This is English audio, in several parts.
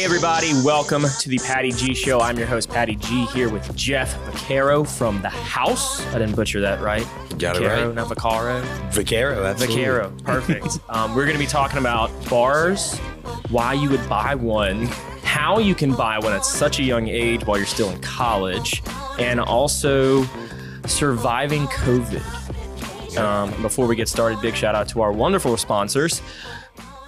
Hey, everybody, welcome to the Patty G Show. I'm your host, Patty G, here with Jeff Vaccaro from The House. I didn't butcher that, right? Got it Vaccaro, right. not Vaccaro. Vaquero, absolutely. Vaccaro, perfect. um, we're going to be talking about bars, why you would buy one, how you can buy one at such a young age while you're still in college, and also surviving COVID. Um, before we get started, big shout out to our wonderful sponsors.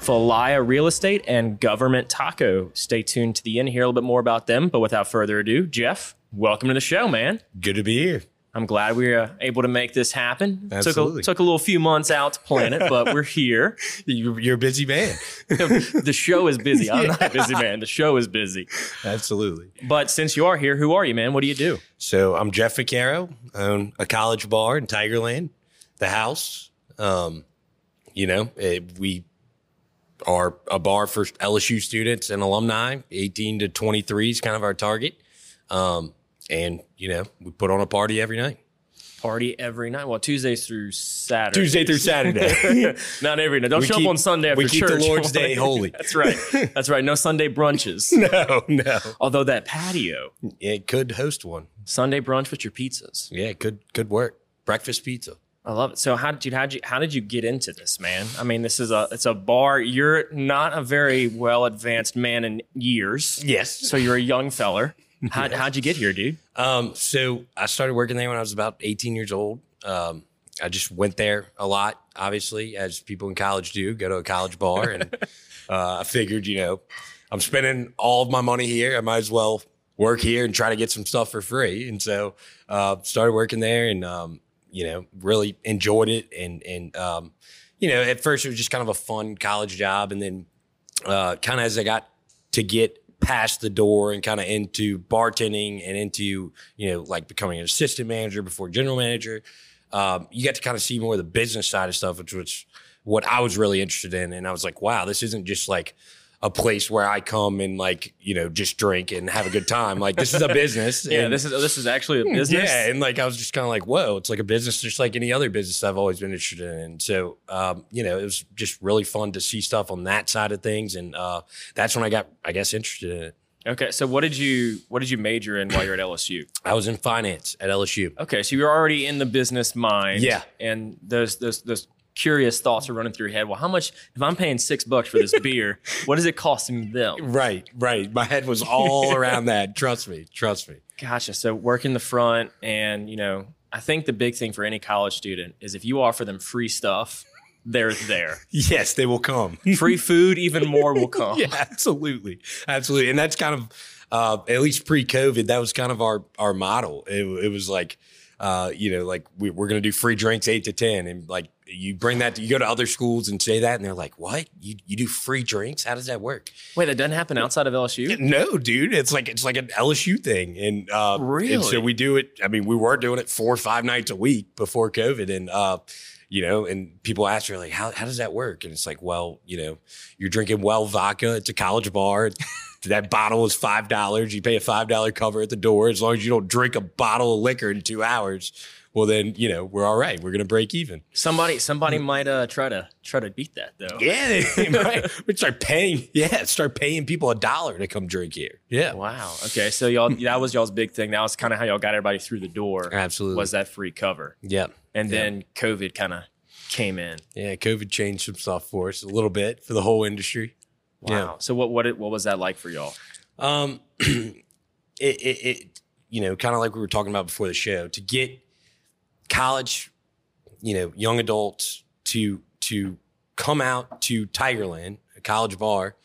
Falaya Real Estate and Government Taco. Stay tuned to the end, hear a little bit more about them. But without further ado, Jeff, welcome to the show, man. Good to be here. I'm glad we were able to make this happen. Took a, Absolutely. took a little few months out to plan it, but we're here. You- You're a busy man. the show is busy. I'm not a busy man. The show is busy. absolutely. But since you are here, who are you, man? What do you do? So I'm Jeff. I own a college bar in Tigerland, the house. Um, you know, eh, we are a bar for LSU students and alumni. 18 to 23 is kind of our target. Um, and you know, we put on a party every night. Party every night. Well, Tuesdays through Saturday. Tuesday through Saturday. not every night. Don't We show keep- up on Sunday after we keep the. Lord's Day holy. That's right. That's right. No Sunday brunches. no, no. Although that patio, It could host one. Sunday brunch with your pizzas. Yeah, it could could work. Breakfast pizza. I love it. So how did you how did you how did you get into this, man? I mean, this is a it's a bar. You're not a very well advanced man in years, Yes. so you're a young feller. How, How'd you get here, dude? Um, so I started working there when I was about 18 years old. Um, I just went there a lot, obviously, as people in college do, go to a college bar. And uh, I figured, you know, I'm spending all of my money here. I might as well work here and try to get some stuff for free. And so uh, started working there and, um, you know, really enjoyed it. And, and um, you know, at first it was just kind of a fun college job. And then uh, kind of as I got to get past the door and kind of into bartending and into you know like becoming an assistant manager before general manager um, you got to kind of see more of the business side of stuff which was what i was really interested in and i was like wow this isn't just like a place where i come and like you know just drink and have a good time like this is a business Yeah, and- this is this is actually a business. yeah, and like I was just kind of like, whoa, it's like a business just like any other business I've always been interested in. So, um, you know, it was just really fun to see stuff on that side of things, and uh, that's when I got, I guess, interested in it. Okay, so what did you what did you major in while you're at LSU? I was in finance at LSU. Okay, so you're already in the business mind. Yeah. and those those those curious thoughts are running through your head. Well, how much if I'm paying six bucks for this beer? What is it costing them? Right, right. My head was all around that. Trust me, trust me. Gotcha. So work in the front, and you know, I think the big thing for any college student is if you offer them free stuff, they're there. Yes, they will come. Free food, even more will come. yeah, absolutely, absolutely. And that's kind of, uh, at least pre-COVID, that was kind of our our model. It, it was like, uh, you know, like we, we're going to do free drinks eight to ten, and like you bring that, you go to other schools and say that, and they're like, "What? You you do free drinks? How does that work?" Wait, that doesn't happen outside of LSU. No, dude, it's like it's like an LSU thing, and uh, Really? and so we do it. I mean, we were doing it four or five nights a week before COVID, and uh, you know, and people ask her like, how how does that work? And it's like, well, you know, you're drinking well vodka. It's a college bar. That bottle is five dollars. You pay a five dollar cover at the door as long as you don't drink a bottle of liquor in two hours. Well, then you know we're all right. We're gonna break even. Somebody somebody might uh, try to try to beat that though. Yeah, they might. we start paying. Yeah, start paying people a dollar to come drink here. Yeah, Wow. Okay. So y'all that was y'all's big thing. That was kind of how y'all got everybody through the door. absolutely. Was that free cover? yeah. And Yeah. then COVID kind of came in. Yeah, COVID changed some stuff for us a little bit for the whole industry. Wow. Yeah. So what what it, what was that like for y'all? Um, it, it, it, you know, kind of like we were talking about before the show, to get college, you know, young adults to to come out to Tigerland, a college bar,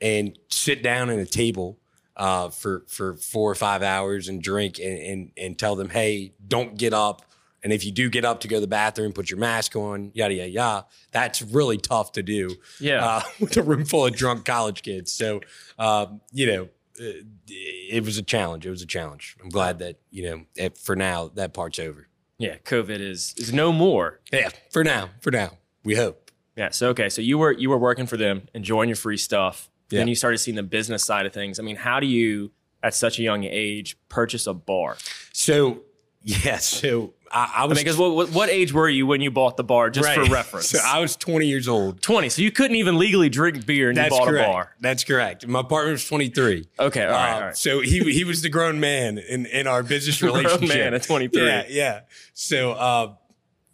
and sit down at a table uh, for for four or five hours and drink and, and and tell them, hey, don't get up. And if you do get up to go to the bathroom, put your mask on, yada yada yada. That's really tough to do Yeah. uh, with a room full of drunk college kids. So, um, you know, uh, it was a challenge. It was a challenge. I'm glad that you know, eh, for now, that part's over. yeah. COVID is is no more. Yeah, for now, for now, we hope. Yeah. So okay. So you were you were working for them, enjoying your free stuff. Then you started seeing the business side of things. I mean, how do you at such a young age purchase a bar? So yeah, so I, I I was mean, because what, what, what age were you when you bought the bar, just for reference? So I was 20 years old. 20. So you couldn't even legally drink beer and That's you bought correct. a bar. That's correct. My partner was 23. Okay, all right, Uh, all right. So he he was the grown man in, in our business Grown relationship. man at 23. Yeah, yeah. So uh,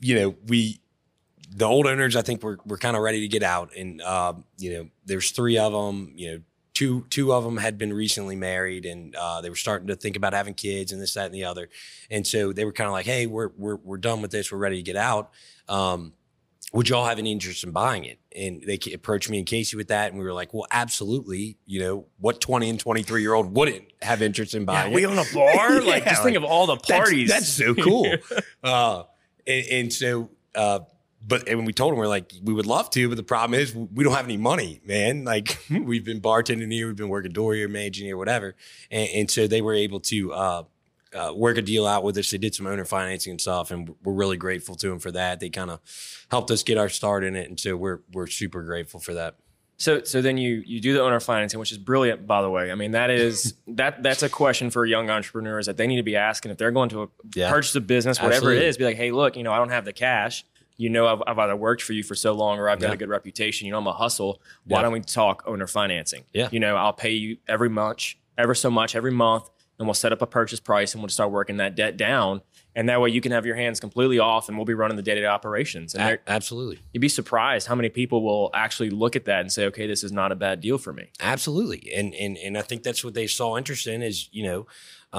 you know, we the old owners, I think we're we're kind of ready to get out, and uh, you know, there's three of them. You know, two two of them had been recently married, and uh, they were starting to think about having kids and this, that, and the other. And so they were kind of like, "Hey, we're we're we're done with this. We're ready to get out." Um, would y'all have any interest in buying it? And they approached me and Casey with that, and we were like, "Well, absolutely." You know, what twenty and twenty three year old wouldn't have interest in buying we it? own a bar? like, Yeah, just think of all the That's- parties. That's, so cool. uh, and, and so, uh, but and we told them we're like, we would love to, but the problem is we don't have any money, man. Like we've been bartending here, we've been working door here, managing here, whatever. And, and so they were able to uh, uh, work a deal out with us. They did some owner financing and stuff, and we're really grateful to them for that. They kind of helped us get our start in it, and so we're we're super grateful for that. So so then you you do the owner financing, which is brilliant, by the way. I mean, that is that that's a question for young entrepreneurs that they need to be asking if they're going to Yeah. purchase a business, whatever Absolutely. it is. Be like, hey, look, you know, I don't have the cash. You know, I've, I've either worked for you for so long or I've got Yeah. a good reputation. You know, I'm a hustle. Why Yeah. don't we talk owner financing? Yeah. You know, I'll pay you every much, ever so much every month, and we'll set up a purchase price and we'll start working that debt down. And that way you can have your hands completely off and we'll be running the day to day operations. And A- absolutely. you'd be surprised how many people will actually look at that and say, okay, this is not a bad deal for me. Absolutely, and and and I think that's what they saw interest in is you know,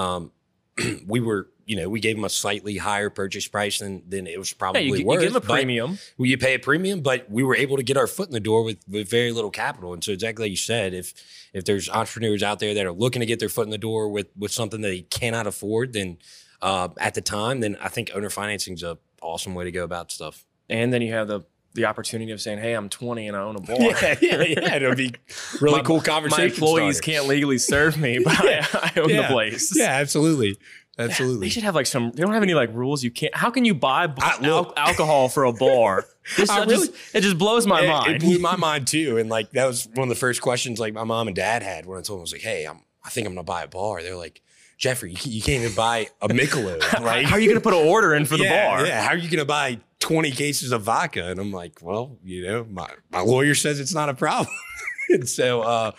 um, we were you know we gave them a slightly higher purchase price than than it was probably you, you worth. give them a premium. we- you pay a premium, but we were able to get our foot in the door with with very little capital. And so exactly like you said, if if there's entrepreneurs out there that are looking to get their foot in the door with with something that they cannot afford, then uh, at the time, then I think owner financing is a awesome way to go about stuff. And then you have the the opportunity of saying, hey, I'm 20 and I own a bar. yeah, yeah, yeah. it'll be really My- cool My conversation. employees starter. can't legally serve me, but I, I own yeah. the place. Yeah, absolutely, Absolutely. They should have like some. They don't have any like rules. You can't. How can you buy I- al- alcohol for a bar? This, I I just- it just blows my it, mind. It blew my mind too. And like that was one of the first questions like my mom and dad had when I told them I was like, "Hey, I'm I think I'm gonna buy a bar." They're like, "Jeffrey, you, can't- you can't even buy a Michelob. Like, How are you going to put an order in for the yeah, bar? Yeah, how are you gonna buy 20 cases of vodka?" And I'm like, "Well, you know, my my lawyer says it's not a problem." and so, uh,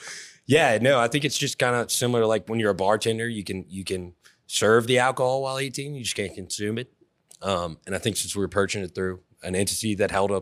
yeah, no, I think it's just kind of similar. to Like when you're a bartender, you can you can serve the alcohol while 18, you just can't consume it. Um, and I think since we were purchasing it through an entity that held a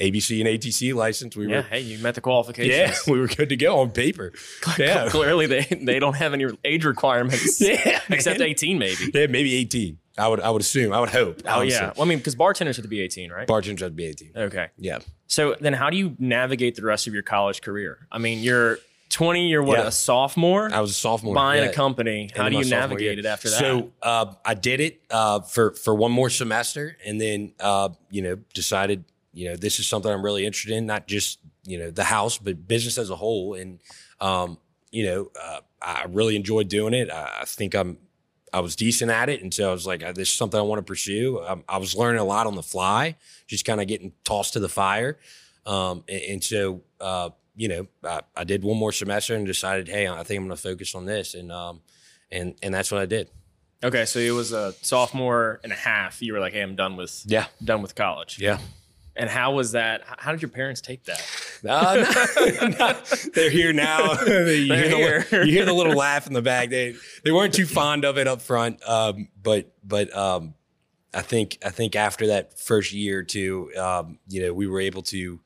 ABC and ATC license, we Yeah, were Hey, you met the qualifications. yeah, we were good to go on paper. Yeah, Clearly, they they don't have any age requirements. Yeah, Except man. 18, maybe. yeah, maybe 18. I would I would assume. I would hope. Oh, honestly. yeah. Well, I mean, because bartenders have to be 18, right? Bartenders have to be 18. okay. Yeah. So then how do you navigate the rest of your college career? I mean, you're 20, you're what, Yeah. a sophomore? I was a sophomore. buying yeah. a company. How do you navigate year. it after that? So uh, I did it uh, for for one more semester, and then uh, you know decided you know this is something I'm really interested in, not just you know the house, but business as a whole. And um, you know uh, I really enjoyed doing it. I, I think I'm I was decent at it, and so I was like, uh, this is something I want to pursue. Um, I was learning a lot on the fly, just kind of getting tossed to the fire, um, and, and so. Uh, you know, I, I did one more semester and decided, hey, I think I'm going to focus on this, and um, and and that's what I did. okay, so it was a sophomore and a half. You were like, hey, I'm done with Yeah, done with college. yeah. And how was that? How did your parents take that? Uh, no, no, they're here now. you, They're hear the, you hear the little laugh in the back. They they weren't too fond of it up front, um, but but um, I think I think after that first year or two, um, you know, we were able to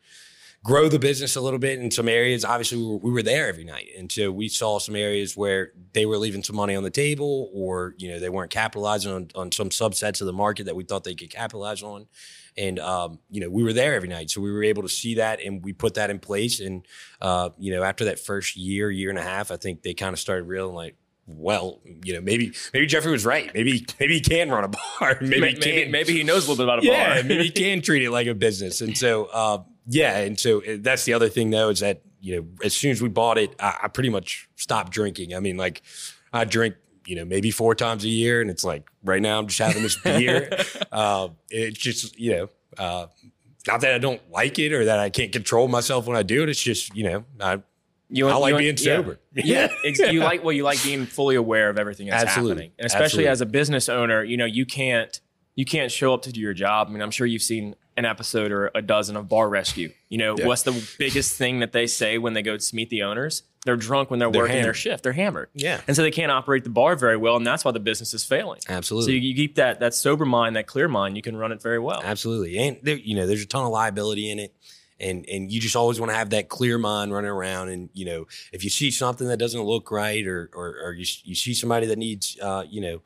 grow the business a little bit in some areas. Obviously, we were, we were there every night, and so we saw some areas where they were leaving some money on the table, or you know, they weren't capitalizing on on some subsets of the market that we thought they could capitalize on. And um, you know, we were there every night, so we were able to see that, and we put that in place. And uh, you know, after that first year, year and a half, I think they kind of started realizing like. Well, you know, maybe maybe Jeffrey was right. Maybe maybe he can run a bar. Maybe Maybe, he maybe, he knows a little bit about a yeah, bar. maybe he can treat it like a business. And so, uh, yeah, and so uh, that's the other thing though is that you know as soon as we bought it, I, I pretty much stopped drinking. I mean, like I drink you know maybe four times a year, and it's like right now I'm just having this beer. uh, it's just you know. Uh, not that I don't like it or that I can't control myself when I do it. It's just, you know, I You, I like you- being yeah. sober. Yeah, ex- you like well, you like being fully aware of everything that's Absolutely. happening, and especially Absolutely. as a business owner, you know you can't you can't show up to do your job. I mean, I'm sure you've seen an episode or a dozen of Bar Rescue. You know, Yeah. what's the biggest thing that they say when they go to meet the owners? They're drunk when they're, They're working their shift. They're hammered, Yeah. and so they can't operate the bar very well, and that's why the business is failing. Absolutely. So you, you keep that that sober mind, that clear mind, you can run it very well. Absolutely. And there, you know, there's a ton of liability in it. And and you just always want to have that clear mind running around. And you know, if you see something that doesn't look right, or or, or you you see somebody that needs uh, you know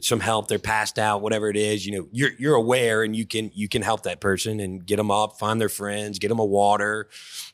some help, they're passed out, whatever it is, you know, you're you're aware and you can you can help that person and get them up, find their friends, get them a water,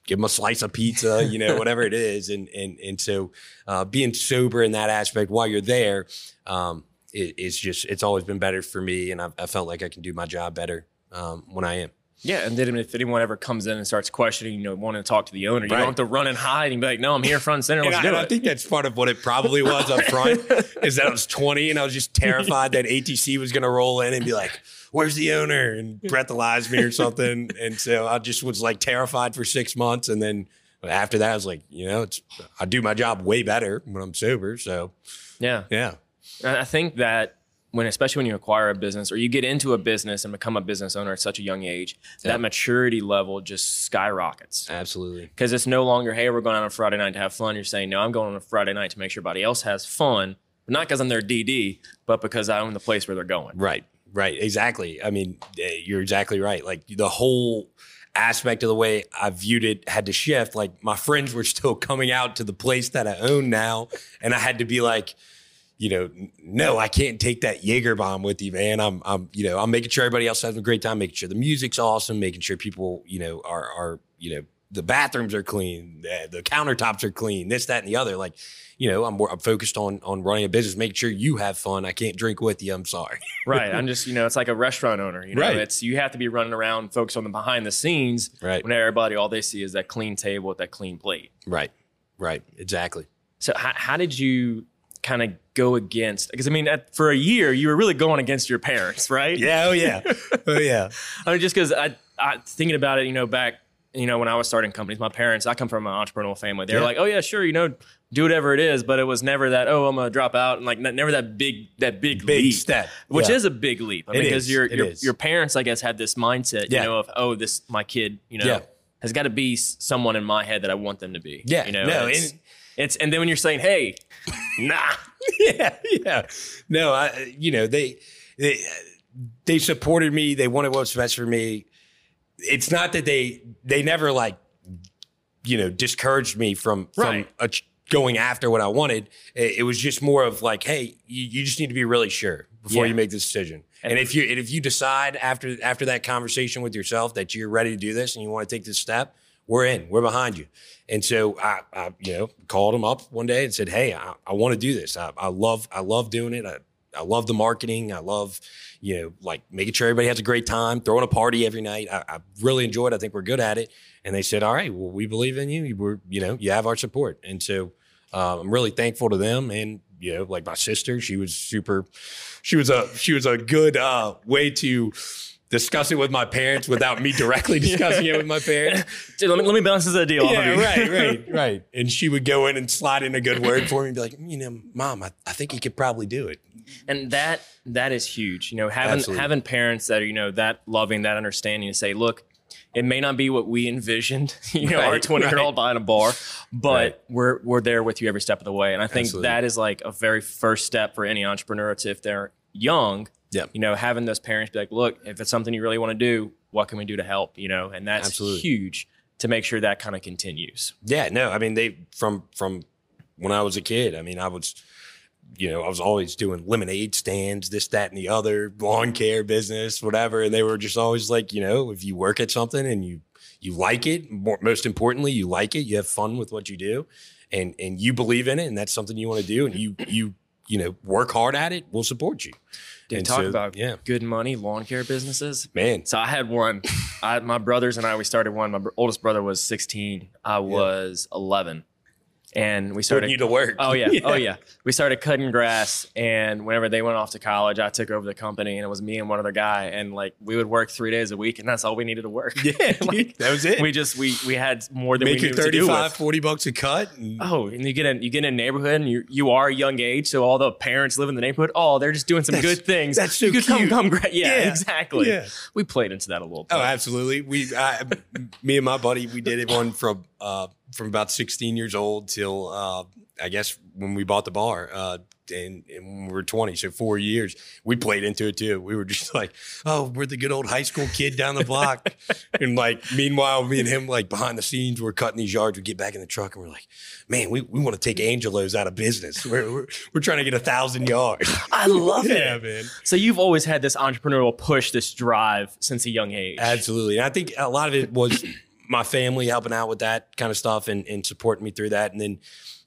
give them a slice of pizza, you know, whatever it is. And and and so uh, being sober in that aspect while you're there, um, it, it's just it's always been better for me, and I've, I felt like I can do my job better um, when I am. Yeah, and then if anyone ever comes in and starts questioning, you know, wanting to talk to the owner, you Right. don't have to run and hide and be like, "No, I'm here front and center. And Let's I, do and I it." think that's part of what it probably was up front is that I was 20 and I was just terrified that ATC was going to roll in and be like, where's the owner? And breathalyze me or something. And so I just was like terrified for six months. And then after that, I was like, you know, it's, I do my job way better when I'm sober. So yeah, yeah. I think that when, especially when you acquire a business or you get into a business and become a business owner at such a young age, Yeah. that maturity level just skyrockets. Absolutely. Because it's no longer, hey, we're going out on a Friday night to have fun. You're saying, no, I'm going on a Friday night to make sure everybody else has fun, but not because I'm their DD, but because I own the place where they're going. Right, right, exactly. I mean, eh, you're exactly right. Like the whole aspect of the way I viewed it had to shift. Like my friends were still coming out to the place that I own now, and I had to be like, you know, no, I can't take that Jaeger bomb with you, man. I'm, I'm, you know, I'm making sure everybody else has a great time, making sure the music's awesome, making sure people, you know, are, are, you know, the bathrooms are clean, the, the countertops are clean, this, that, and the other. Like, you know, I'm, more, I'm focused on on running a business, making sure you have fun. I can't drink with you. I'm sorry. Right. I'm just, you know, it's like a restaurant owner. You know, Right. it's you have to be running around, focused on the behind the scenes. Right. When everybody, all they see is that clean table with that clean plate. Right. Right. Exactly. So how, how did you kind of go against? Because I mean, at, for a year, you were really going against your parents, right? Yeah. Oh yeah. oh yeah. I mean, just because I, I thinking about it, you know, back, you know, when I was starting companies, my parents, I come from an entrepreneurial family. They were Yeah. like, oh yeah, sure, you know, do whatever it is, but it was never that, oh, I'm gonna drop out, and like never that big, that big, Big leap, step. which Yeah. is a big leap. I mean, because your your your parents, I guess, had this mindset, Yeah. you know, of oh, this my kid, you know, has got to be someone in my head that I want them to be. Yeah. you know, No, and- it's and then when you're saying, hey, nah, yeah. Yeah. No. I. You know they. They, they supported me. They wanted what's best for me. It's not that they they never like you know discouraged me from from Right. a, going after what I wanted. It, it was just more of like, hey, you, you just need to be really sure before Yeah. you make this decision. And, if you and if you decide after after that conversation with yourself that you're ready to do this and you want to take this step, we're in. We're behind you. And so I, I you know, called him up one day and said, hey, I, I want to do this. I, I love I love doing it. I, I love the marketing. I love, you know, like making sure everybody has a great time, throwing a party every night. I, I really enjoy it. I think we're good at it. And they said, all right, well, we believe in you. We're, you know, you have our support. And so uh, I'm really thankful to them. And, you know, like my sister, she was super, she was a, she was a good uh, way to discuss it with my parents without me directly discussing it with my parents. Dude, let me let me bounce this idea off Yeah, of you. right, right, right. And she would go in and slide in a good word for me and be like, you know, mom, I, I think you could probably do it. and that that is huge you know having Absolutely. having parents that are you know that loving that understanding to say look it may not be what we envisioned you know our 20 year old buying a bar but Right. we're we're there with you every step of the way and i think Absolutely. that is like a very first step for any entrepreneur to if they're young Yep. you know having those parents be like look if it's something you really want to do what can we do to help you know and that's Absolutely. huge to make sure that kind of continues Yeah, no, I mean they from from when I was a kid. I mean, I was, you know, I was always doing lemonade stands, this, that, and the other, lawn care business, whatever. And they were just always like, you know, if you work at something and you you like it, more, most importantly, you like it, you have fun with what you do, and and you believe in it, and that's something you want to do, and you you you know work hard at it, we'll support you. Dude, And talk so, about yeah, good money lawn care businesses man, So I had one. I, my brothers and I, we started one. My br- oldest brother was 16. I was 11. And we started you to work. Oh yeah. Oh yeah. We started cutting grass, and whenever they went off to college, I took over the company, and it was me and one other guy, and like we would work three days a week, and that's all we needed to work. Yeah, Like, that was it. we just we we had more than Make we knew what to do 35, 40 bucks a cut. and- Oh, and you get in you get in a neighborhood, and you you are a young age, so all the parents live in the neighborhood. Oh, they're just doing some That's- good things. that's so you could come cute. come yeah, Yeah. exactly. Yeah. We played into that a little bit. Oh, absolutely. We, I, me and my buddy, we did it one from uh, from about 16 years old till uh, I guess when we bought the bar, uh, and, and when we were 20, so four years, we played into it too. We were just like, oh, we're the good old high school kid down the block, and like, meanwhile, me and him like behind the scenes, we're cutting these yards. We get back in the truck and we're like, man, we, we want to take Angelo's out of business. We're, we're we're trying to get a thousand yards. I love yeah, it. man. So you've always had this entrepreneurial push, this drive since a young age. Absolutely. And I think a lot of it was my family helping out with that kind of stuff and, and supporting me through that. And then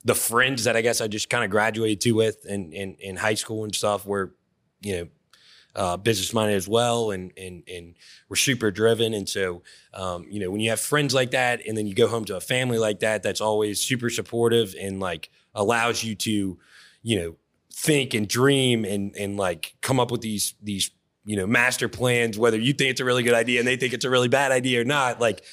the friends that I guess I just kind of graduated to with in, in, in high school and stuff were, you know, uh, business minded as well and, and, and we're super driven. And so, um, you know, when you have friends like that and then you go home to a family like that, that's always super supportive and like allows you to, you know, think and dream and, and like come up with these, these, you know, master plans, whether you think it's a really good idea and they think it's a really bad idea or not, like,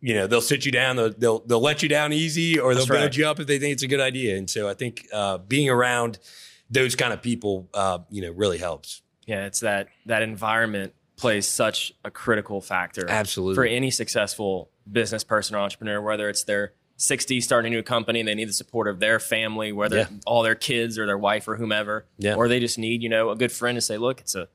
you know, they'll sit you down, they'll, they'll, they'll let you down easy or they'll That's build right. you up if they think it's a good idea. And so I think, uh, being around those kind of people, uh, you know, really helps. Yeah, it's that that environment plays such a critical factor Absolutely. for any successful business person or entrepreneur, whether it's their 60 starting a new company and they need the support of their family, whether Yeah. all their kids or their wife or whomever, Yeah. or they just need, you know, a good friend to say, look, it's a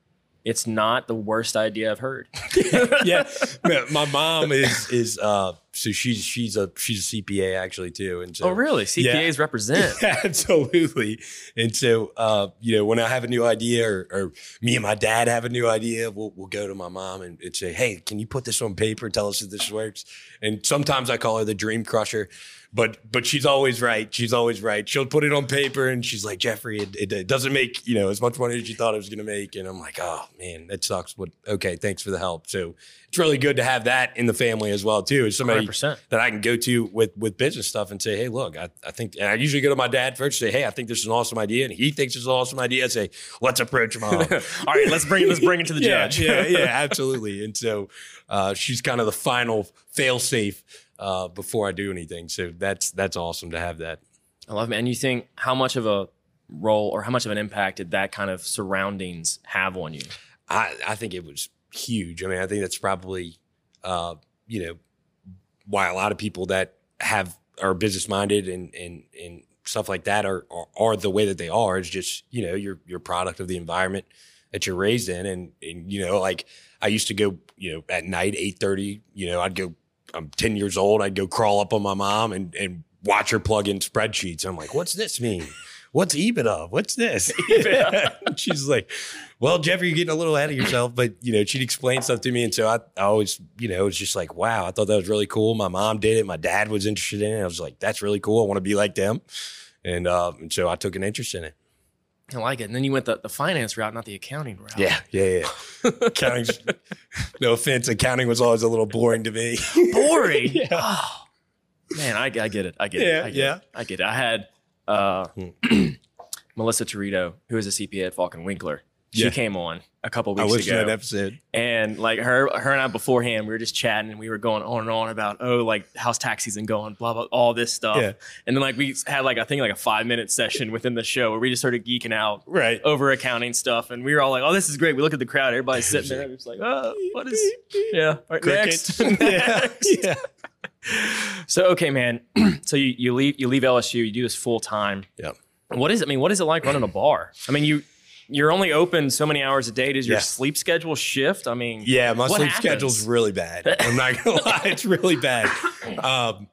it's not the worst idea I've heard. yeah, Man, my mom is is uh so she's she's a she's a CPA actually too, and so oh, really? CPAs represent. absolutely. And so uh you know when I have a new idea or, or me and my dad have a new idea, we'll we'll go to my mom and, and say, hey, can you put this on paper? Tell us if this works. And sometimes I call her the dream crusher. But but she's always right. She's always right. She'll put it on paper and she's like, Jeffrey, it, it, it doesn't make you know as much money as you thought it was going to make. And I'm like, oh man, that sucks. But okay, thanks for the help. So it's really good to have that in the family as well too. As somebody 100%. that I can go to with with business stuff and say, hey, look, I, I think. And I usually go to my dad first, say, hey, I think this is an awesome idea, and he thinks it's an awesome idea. I say, let's approach mom. All right, let's bring it. Let's bring it to the yeah, judge. yeah, yeah, absolutely. And so uh, she's kind of the final fail safe uh, before I do anything. So that's that's awesome to have that. I love it. And you think how much of a role or how much of an impact did that kind of surroundings have on you? I, I think it was huge. I mean, I think that's probably, uh, you know, why a lot of people that have are business minded and and and stuff like that are, are are the way that they are. It's just you know you're you're product of the environment that you're raised in, and and you know like I used to go you know at night eight thirty. You know I'd go. I'm ten years old. I'd go crawl up on my mom and and watch her plug in spreadsheets. I'm like, what's this mean? What's EBITDA? What's this? She's like, well, Jeffrey, you're getting a little ahead of yourself, but you know, she'd explain stuff to me. And so I, I always, you know, it was just like, wow, I thought that was really cool. My mom did it. My dad was interested in it. I was like, that's really cool. I want to be like them. And, uh, and so I took an interest in it. I like it. And then you went the, the finance route, not the accounting route. Yeah. Yeah. Yeah. accounting, no offense. Accounting was always a little boring to me. Boring. Yeah. Oh, man, I, I get it. I get Yeah, it. I get yeah. It. I get it. I had uh, Melissa Torito, who is a CPA at Faulk & Winkler. She Yeah. came on a couple I weeks wish ago. that episode. And like her, her and I beforehand, we were just chatting and we were going on and on about, oh, like how's tax season going, blah, blah, all this stuff. Yeah. And then like we had like, I think like a five minute session within the show where we just started geeking out Right. over accounting stuff. And we were all like, oh, this is great. We look at the crowd, everybody's sitting there. We're just like, oh, what is, yeah. All right, next. Cricket. yeah. Next. Yeah. So, okay, man. so you, you leave, you leave LSU, you do this full time. Yeah. What is, I mean, what is it like running a bar? I mean, you, you're only open so many hours a day. Does your Yeah. sleep schedule shift? I mean, Yeah, my sleep happens? schedule's really bad. I'm not gonna lie, it's really bad. Um,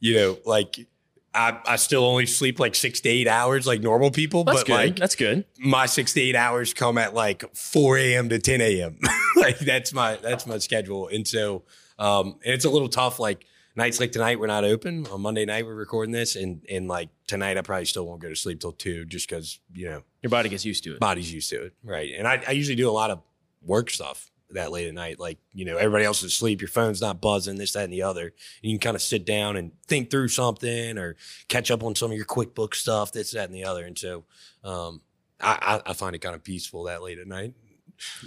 you know, like I, I still only sleep like six to eight hours like normal people, that's but good. like that's good. my six to eight hours come at like 4 a.m. to 10 a.m. like that's my that's my schedule. And so um and it's a little tough. Like nights like tonight we're not open. On Monday night we're recording this and and like tonight I probably still won't go to sleep till two just because, you know, Your body gets used to it. body's used to it. Right. And I, I usually do a lot of work stuff that late at night. Like, you know, everybody else is asleep, your phone's not buzzing, this, that, and the other. And you can kind of sit down and think through something or catch up on some of your QuickBooks stuff, this, that, and the other. And so um, I, I, I find it kind of peaceful that late at night.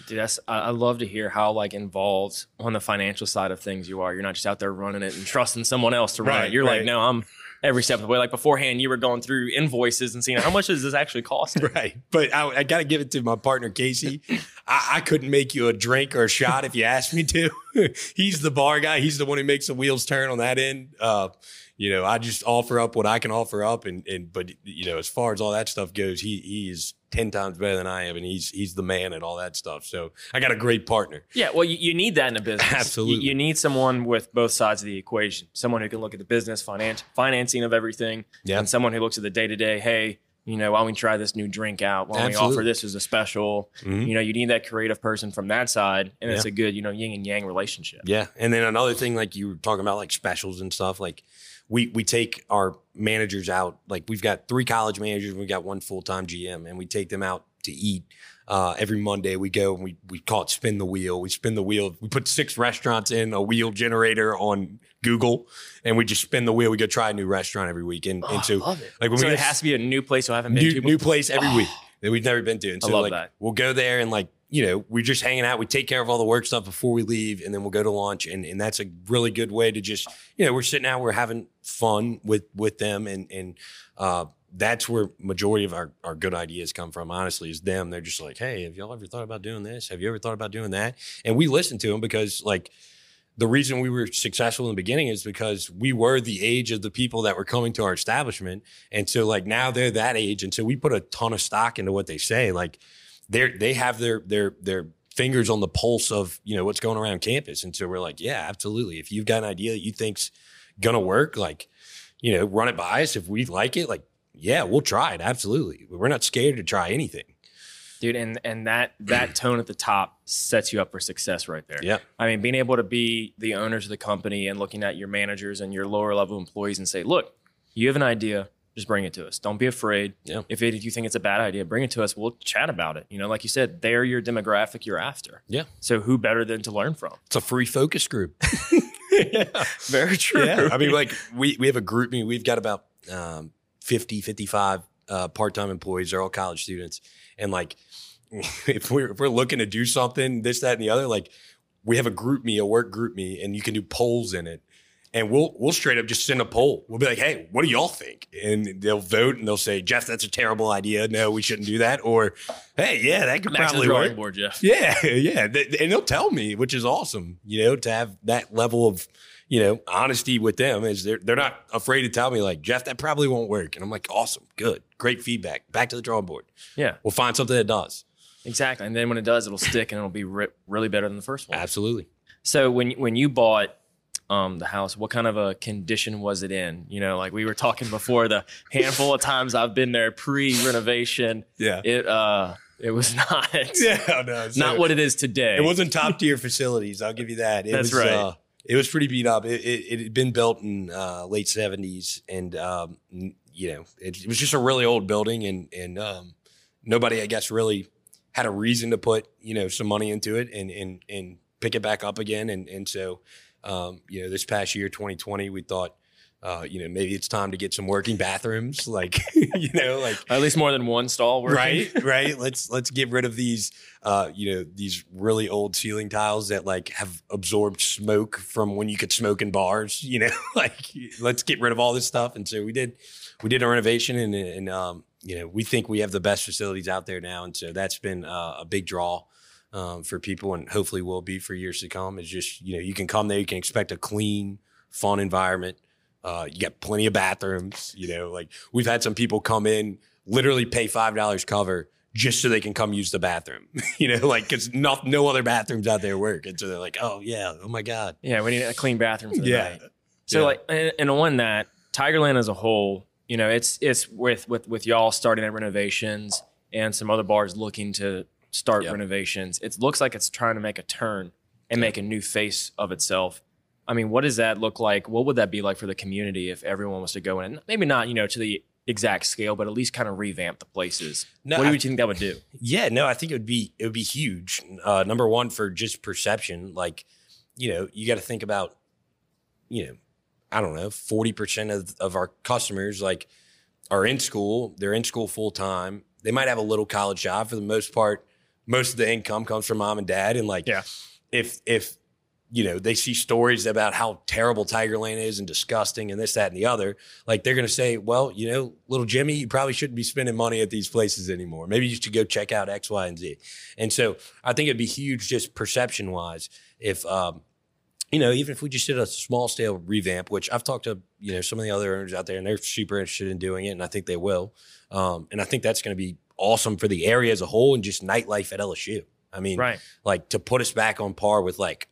Dude, that's I I love to hear how like involved on the financial side of things you are. You're not just out there running it and trusting someone else to run Right, it. You're right. like, no, I'm every step of the way. Like beforehand, you were going through invoices and seeing how much does this actually cost. Right. But I, I got to give it to my partner, Casey. I, I couldn't make you a drink or a shot if you asked me to. He's the bar guy. He's the one who makes the wheels turn on that end. Uh, you know, I just offer up what I can offer up. And, and, but, you know, as far as all that stuff goes, he, he is 10 times better than I am. And he's, he's the man at all that stuff. So I got a great partner. Yeah, well, you, you need that in a business. Absolutely. You, you need someone with both sides of the equation. Someone who can look at the business, finance, financing of everything, Yeah. and someone who looks at the day to day. Hey, you know, why don't we try this new drink out? Why don't we offer this as a special? Mhm. You know, you need that creative person from that side, and it's a good, you know, yin and yang relationship. Yeah. And then another thing, like you were talking about, like specials and stuff, like we we take our managers out. Like we've got three college managers, we've got one full time GM, and we take them out to eat. Uh, every Monday we go and we we call it spin the wheel. We spin the wheel. We put six restaurants in a wheel generator on Google, and we just spin the wheel. We go try a new restaurant every week, and, Oh, and so I like when so we it has to be a new place you haven't been new, to. new place every week that we've never been to. And I so like that. we'll go there and like, you know, we're just hanging out. We take care of all the work stuff before we leave and then we'll go to lunch. And and that's a really good way to just, you know, we're sitting out, we're having fun with with them and and uh that's where majority of our, our good ideas come from, honestly, is them. They're just like, hey, have y'all ever thought about doing this? Have you ever thought about doing that? And we listen to them because like the reason we were successful in the beginning is because we were the age of the people that were coming to our establishment. And so like now they're that age. And so we put a ton of stock into what they say. Like they're they have their their their fingers on the pulse of, you know, what's going around campus. And so we're like, yeah, absolutely. If you've got an idea that you think's gonna work, like, you know, run it by us. If we like it, like, yeah, we'll try it. Absolutely. We're not scared to try anything. dude and and that that tone at the top sets you up for success right there Yeah. i mean being able to be the owners of the company and looking at your managers and your lower level employees and say look you have an idea just bring it to us don't be afraid Yeah. if, it, if you think it's a bad idea bring it to us we'll chat about it you know like you said they're your demographic you're after Yeah. so who better than to learn from It's a free focus group. very true Yeah. I mean, like we, we have a group meeting. We've got about um, 50, 55 uh, part-time employees. They're all college students. And like, if we're, if we're looking to do something, this, that, and the other, like we have a GroupMe, a work GroupMe, and you can do polls in it. And we'll, we'll straight up just send a poll. We'll be like, Hey, what do y'all think? And they'll vote and they'll say, Jeff, that's a terrible idea. No, we shouldn't do that. Or, Hey, yeah, that could Back probably work. board jeff Yeah, yeah, and they'll tell me, which is awesome. You know, to have that level of, you know, honesty with them is they're they're not afraid to tell me like Jeff, that probably won't work, and I'm like, awesome, good, great feedback. Back to the drawing board. yeah We'll find something that does. exactly and then when it does it'll stick and it'll be re- really better than the first one Absolutely. So when when you bought um, the house, what kind of a condition was it in? You know, like we were talking before, the handful of times I've been there pre-renovation, Yeah. it uh, it was not Yeah, no, not what it is today. it wasn't top tier facilities. I'll give you that. It That's was, right. Uh, it was pretty beat up. It, it, it had been built in uh, late '70s, and um, you know, it, it was just a really old building, and and um, nobody, I guess, really had a reason to put you know some money into it and and and pick it back up again. And and so, um, you know, this past year, 2020, we thought. Uh, you know, maybe it's time to get some working bathrooms, like you know, like At least more than one stall working. right right let's let's get rid of these uh you know these really old ceiling tiles that like have absorbed smoke from when you could smoke in bars you know like let's get rid of all this stuff and so we did we did a renovation and and um you know we think we have the best facilities out there now and so that's been uh, a big draw um, for people and hopefully will be for years to come is just you know you can come there you can expect a clean fun environment uh, you got plenty of bathrooms. You know, like we've had some people come in, literally pay five dollars cover just so they can come use the bathroom. you know, like because no no other bathrooms out there work, and so they're like, oh yeah, oh my god, Yeah, we need a clean bathroom for the yeah, night. So Yeah. like, and, and on that, Tigerland as a whole, you know, it's it's with with with y'all starting at renovations and some other bars looking to start Yep. renovations. It looks like it's trying to make a turn and make a new face of itself. I mean, what does that look like? What would that be like for the community if everyone was to go in? Maybe not, you know, to the exact scale, but at least kind of revamp the places. No, what do I- you think that would do? Yeah, no, I think it would be it would be huge. Uh, number one for just perception, like you know, you got to think about, you know, I don't know, forty percent of of our customers like are in school. They're in school full time. They might have a little college job. For the most part, most of the income comes from mom and dad. And like, Yeah. if if you know they see stories about how terrible Tigerland is and disgusting and this, that, and the other, like they're gonna say, well, you know, little Jimmy, you probably shouldn't be spending money at these places anymore. Maybe you should go check out X, Y, and Z. And so I think it'd be huge, just perception wise, if um, you know, even if we just did a small scale revamp, which I've talked to, you know, some of the other owners out there, and they're super interested in doing it, and I think they will. Um, and I think that's going to be awesome for the area as a whole and just nightlife at LSU. I mean, Right. like to put us back on par with like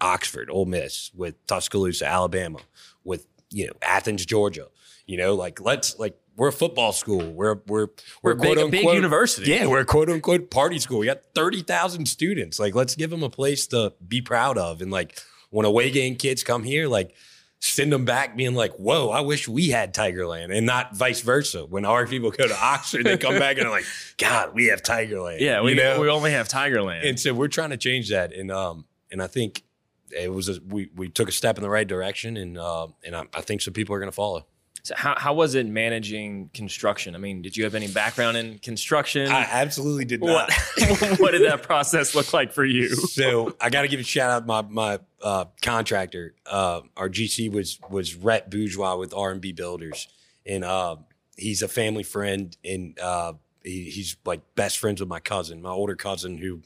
Oxford, Ole Miss, with Tuscaloosa, Alabama, with you know Athens, Georgia. You know, like let's like we're a football school. We're we're We're a big, quote big unquote- university. Yeah, we're a quote unquote party school. We got thirty thousand students. Like, let's give them a place to be proud of. And like when away game kids come here, like send them back being like, "Whoa, I wish we had Tigerland," and not vice versa. When our people go to Oxford, they come back and are like, "God, we have Tigerland." Yeah, we, you know? we only have Tigerland. and so we're trying to change that and um and i think it was a, we we took a step in the right direction and uh and i, I think some people are going to follow so how, how was it managing construction? I mean, did you have any background in construction? i absolutely did what, not what did that process look like for you? so i got to give a shout out my my uh contractor uh our gc was was Rhett bourgeois with r&b builders and uh he's a family friend and uh he, he's like best friends with my cousin my older cousin who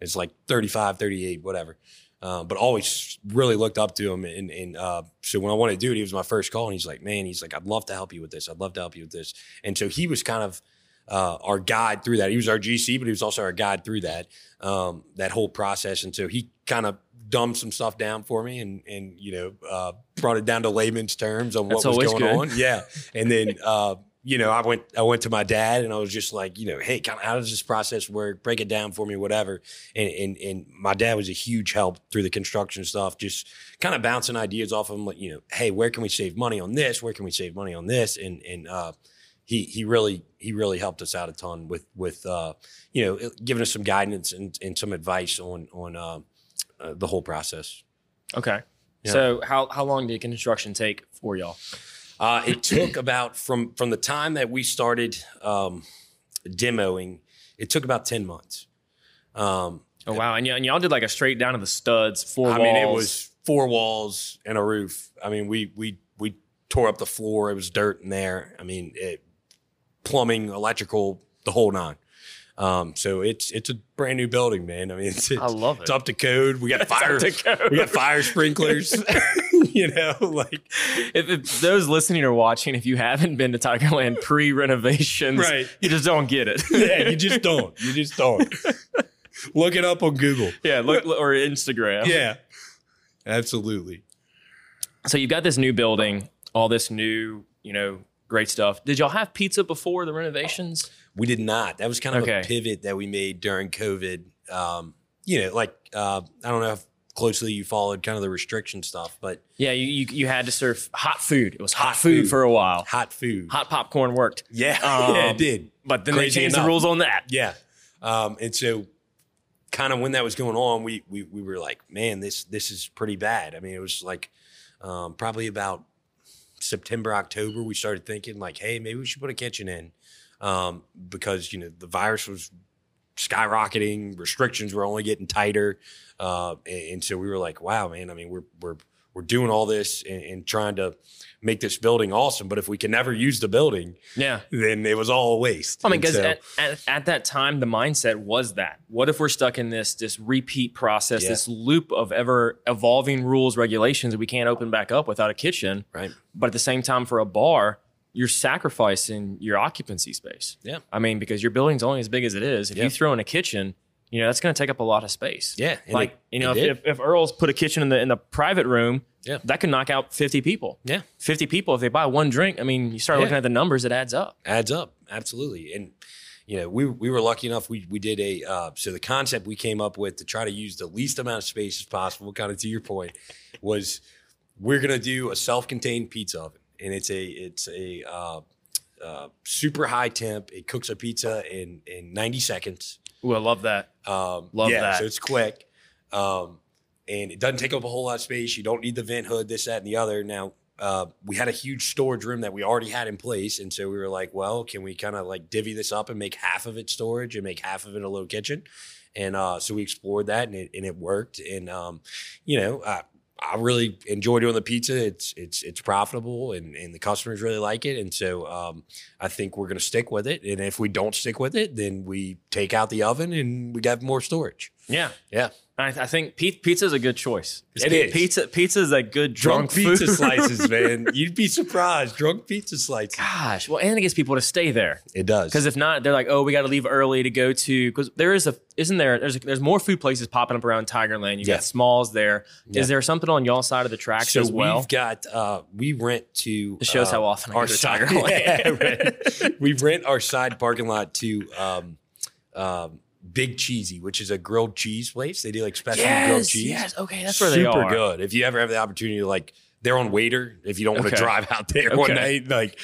is like 35 38 whatever uh, but always really looked up to him. And, and uh, so when I wanted to do it, he was my first call. And he's like, man, he's like, I'd love to help you with this. I'd love to help you with this. And so he was kind of uh, our guide through that. He was our GC, but he was also our guide through that, um, that whole process. And so he kind of dumbed some stuff down for me and, and you know, uh, brought it down to layman's terms on That's what was going good. on. Yeah. And then, uh, you know, I went, I went to my dad and I was just like, you know, hey, kind of how does this process work? Break it down for me, whatever. And, and, and my dad was a huge help through the construction stuff, just kind of bouncing ideas off of him, like, you know, hey, where can we save money on this? Where can we save money on this? And, and, uh, he, he really, he really helped us out a ton with, with, uh, you know, giving us some guidance and, and some advice on, on, uh, uh, the whole process. Okay. Yeah. So how, how long did construction take for y'all? Uh, it took about from from the time that we started um, demoing, it took about ten months. Um, Oh wow! And, y- and y'all did like a straight down to the studs, four I walls. mean, it was four walls and a roof. I mean, we we we tore up the floor. It was dirt in there. I mean, it, plumbing, electrical, the whole nine. Um, so it's it's a brand new building, man. I mean, it's, it's I love it. It's up to code. We got fire. We got fire sprinklers. you know, like If, if those listening or watching, if you haven't been to Tigerland pre renovations, Right. you just don't get it. yeah, you just don't. You just don't. Look it up on Google. yeah, look- or Instagram. Yeah, absolutely. So you've got this new building, all this new, you know, great stuff. Did y'all have pizza before the renovations? We did not. That was kind of Okay. a pivot that we made during COVID. Um, you know, like uh, I don't know how closely you followed kind of the restriction stuff, but Yeah, you you, you had to serve hot food. It was hot, Hot food, food. for a while. hot food. Hot popcorn worked, Yeah, Um, yeah, it did. but then Crazy they changed enough. the rules on that. Yeah, um, and so kind of when that was going on, we we we were like, man, this this is pretty bad. I mean, it was like um, probably about September, October. We started thinking like, hey, maybe we should put a kitchen in um, because you know the virus was skyrocketing, restrictions were only getting tighter, uh, and, and so we were like, wow, man. I mean, we're we're we're doing all this and, and trying to make this building awesome, but if we can never use the building, Yeah. then it was all a waste. I mean, because so- at, at, at that time, the mindset was that. What if we're stuck in this this repeat process, Yeah. this loop of ever evolving rules, regulations we can't open back up without a kitchen? right. But at the same time, for a bar, you're sacrificing your occupancy space. Yeah. I mean, because your building's only as big as it is. If Yeah. you throw in a kitchen, you know that's going to take up a lot of space. Yeah, like it- you know, if, if, if Earl's put a kitchen in the in the private room, Yeah. that could knock out fifty people. Yeah. Fifty people if they buy one drink. I mean, you start Yeah. looking at the numbers, it adds up. adds up absolutely and you know we we were lucky enough we we did a uh, so the concept we came up with to try to use the least amount of space as possible kind of to your point was we're gonna do a self-contained pizza oven and it's a it's a uh, uh, super high temp. It cooks a pizza in in 90 seconds. Ooh, I love that. Um, Love yeah, that. So it's quick, um, and it doesn't take up a whole lot of space. You don't need the vent hood, this, that, and the other. Now, uh, we had a huge storage room that we already had in place, and so we were like, well, can we kind of like divvy this up and make half of it storage and make half of it a little kitchen? And uh, so we explored that, and it and it worked. And um, you know, I, I really enjoy doing the pizza. It's it's it's profitable, and and the customers really like it. And so um, I think we're going to stick with it. And if we don't stick with it, then we take out the oven and we got more storage. Yeah. Yeah. I, I think pi- pizza is a good choice. It is. Pizza pizza is a good drunk, Drunk, pizza food. slices, man. You'd be surprised. Drunk pizza slices. Gosh, well, and it gets people to stay there It does. because if not, they're like, oh, we got to leave early to go to because there is a isn't there? There's a, there's more food places popping up around Tigerland. You Yeah. got Smalls there. Is Yeah. there something on y'all side of the tracks so as well? we've got uh, we rent to This shows uh, how often I our go to side. Tigerland. Yeah, we rent our side parking lot to um, um, Big Cheezy, which is a grilled cheese place. They do like special grilled cheese. yes. Okay, that's where Super they are. good. If you ever have the opportunity to like, they're on Waitr. If you don't want Okay. to drive out there one night, like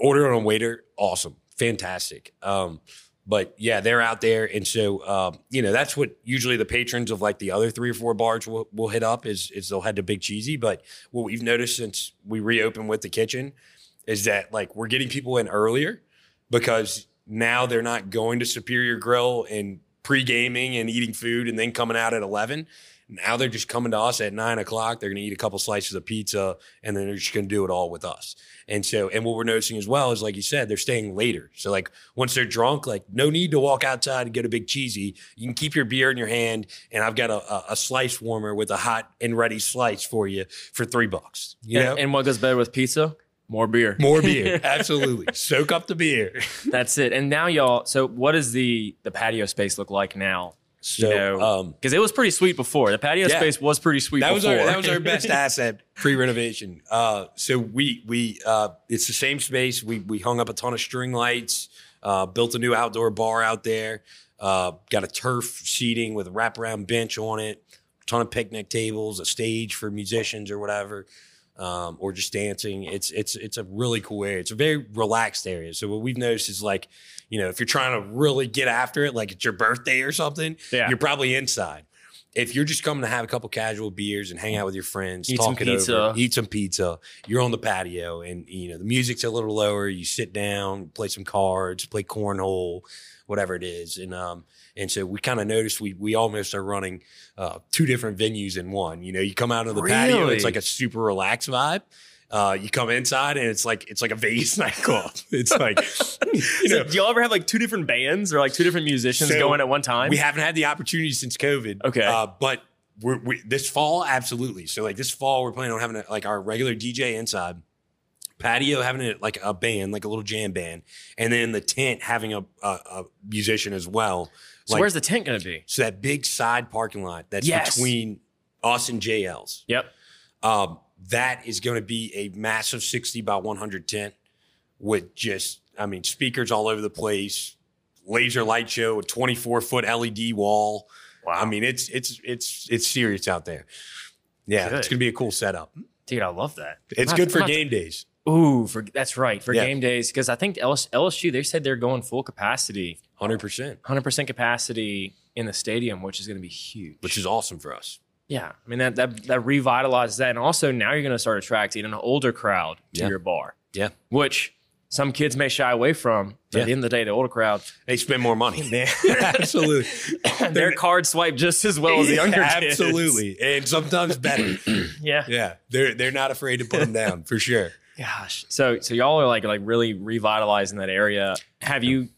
order on Waitr. Awesome, fantastic. Um, but yeah, they're out there, and so um, you know that's what usually the patrons of like the other three or four bars will, will hit up is is they'll head to Big Cheezy. But what we've noticed since we reopened with the kitchen is that like we're getting people in earlier because now they're not going to Superior Grill and pre-gaming and eating food and then coming out at 11. Now they're just coming to us at nine o'clock. They're going to eat a couple slices of pizza and then they're just going to do it all with us. And so, and what we're noticing as well is, like you said, they're staying later. So, like once they're drunk, like no need to walk outside and get a big cheesy. You can keep your beer in your hand, and I've got a, a, slice warmer with a hot and ready slice for you for three bucks. You know, And, and what goes better with pizza? More beer. more beer, absolutely. Soak up the beer. That's it. And now y'all. So what does the the patio space look like now? So, you know, um, because it was pretty sweet before. The patio Yeah. space was pretty sweet. that was our that was our best asset pre renovation. Uh, so we we uh, it's the same space. We we hung up a ton of string lights, uh, built a new outdoor bar out there, uh, got a turf seating with a wraparound bench on it, a ton of picnic tables, a stage for musicians or whatever. Um, or just dancing. It's it's it's a really cool area. It's a very relaxed area. So what we've noticed is like, you know, if you're trying to really get after it, like it's your birthday or something, Yeah. you're probably inside if you're just coming to have a couple casual beers and hang out with your friends, Eat talk some pizza. over, eat some pizza, you're on the patio and you know the music's a little lower. You sit down, play some cards, play cornhole, whatever it is, and um and so we kind of noticed we we almost are running uh, two different venues in one. You know, you come out of the patio, it's like a super relaxed vibe. Uh, you come inside and it's like it's like a Vegas nightclub. It's like you So know do y'all ever have like two different bands or like two different musicians So, going at one time? we haven't had the opportunity since COVID. Okay. Uh, but we're, we, this fall, absolutely. So like this fall, we're planning on having a, like our regular DJ inside, patio having it like a band, like a little jam band, and then the tent having a, a, a musician as well. So like- where's the tent gonna be? So that big side parking lot that's Yes. between us and JL's. Yep. Um, that is going to be a massive 60 by 100 tent with just, I mean, speakers all over the place, laser light show, a 24 foot LED wall. Wow. I mean, it's it's it's it's serious out there. Yeah, Good. it's gonna be a cool setup. dude, I love that. It's I'm good not- for I'm not- game days. Ooh, for that's right for Yeah. game days because I think LS, LSU they said they're going full capacity, Hundred percent, hundred percent capacity in the stadium, which is going to be huge. which is awesome for us. yeah, I mean that that that revitalizes that, and also now you're going to start attracting an older crowd to Yeah. your bar, Yeah, which some kids may shy away from. But Yeah. at the end of the day, the older crowd, they spend more money. Absolutely, their card swipe just as well as the younger kids. Absolutely, and sometimes better. Yeah. yeah, they're they're not afraid to put them down for sure. Gosh. So so y'all are like like really revitalizing that area. Have you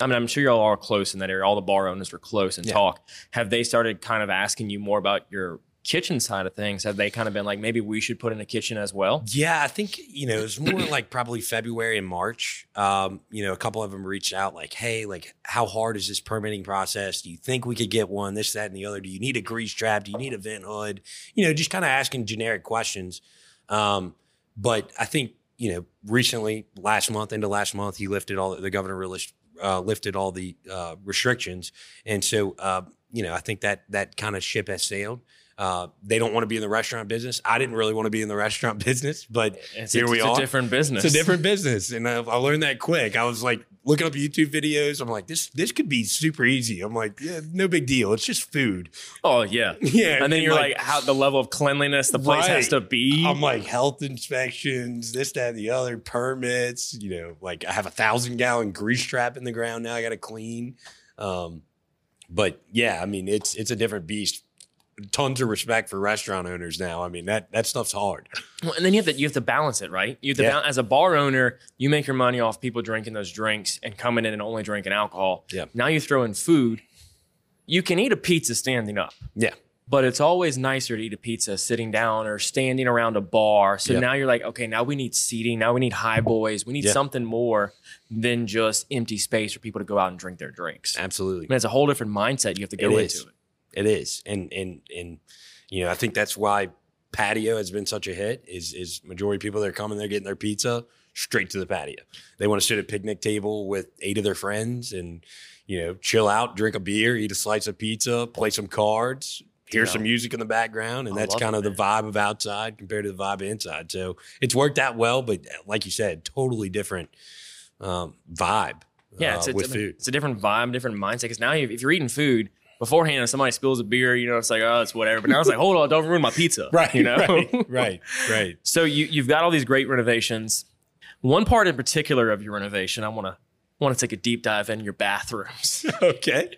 I mean, I'm sure y'all are close in that area. All the bar owners are close and Yeah. talk. Have they started kind of asking you more about your kitchen side of things? Have they kind of been like, maybe we should put in a kitchen as well? Yeah, I think you know it was more like probably February and March. Um, you know, a couple of them reached out like, "Hey, like, how hard is this permitting process? Do you think we could get one? This, that, and the other. Do you need a grease trap? Do you need a vent hood? You know, just kind of asking generic questions. Um, but I think you know, recently, last month into last month, he lifted all the governor really uh, lifted all the uh, restrictions, and so uh, you know, I think that that kind of ship has sailed. Uh, they don't want to be in the restaurant business. I didn't really want to be in the restaurant business, but It's, here it's, we it's are. a different business. It's a different business, and I, I learned that quick. I was like looking up YouTube videos. I'm like, this this could be super easy. I'm like, yeah, no big deal. It's just food. Oh yeah. Yeah, And then you're like, how the level of cleanliness the place has to be. I'm like health inspections, this, that, and the other, permits. You know, like I have a thousand gallon grease trap in the ground now. I got to clean. Um, but yeah, I mean, it's it's a different beast. Tons of respect for restaurant owners now. I mean, that that stuff's hard. Well, and then you have to you have to balance it, right? You have to Yeah. as a bar owner, you make your money off people drinking those drinks and coming in and only drinking alcohol. Yeah. Now you throw in food. You can eat a pizza standing up, Yeah, but it's always nicer to eat a pizza sitting down or standing around a bar. So Yeah. now you're like, okay, now we need seating. Now we need high boys. We need Yeah. something more than just empty space for people to go out and drink their drinks. Absolutely. I mean, it's a whole different mindset you have to go It into is. it. It is, and and and you know, I think that's why patio has been such a hit. Is is majority of people that are coming, they're getting their pizza straight to the patio. They want to sit at a picnic table with eight of their friends and you know chill out, drink a beer, eat a slice of pizza, play some cards. Hear Yeah. some music in the background, and I that's kind it, of the vibe of outside compared to the vibe of inside. So it's worked out well, but like you said, totally different um, vibe. Yeah, uh, it's, a, with food. it's a different vibe, different mindset. Because now, if you're eating food beforehand, and somebody spills a beer, you know, it's like, oh, it's whatever. But now it's like, hold on, don't ruin my pizza, right. You know, right, right, right. So you you've got all these great renovations. One part in particular of your renovation, I want to want to take a deep dive in your bathrooms. okay.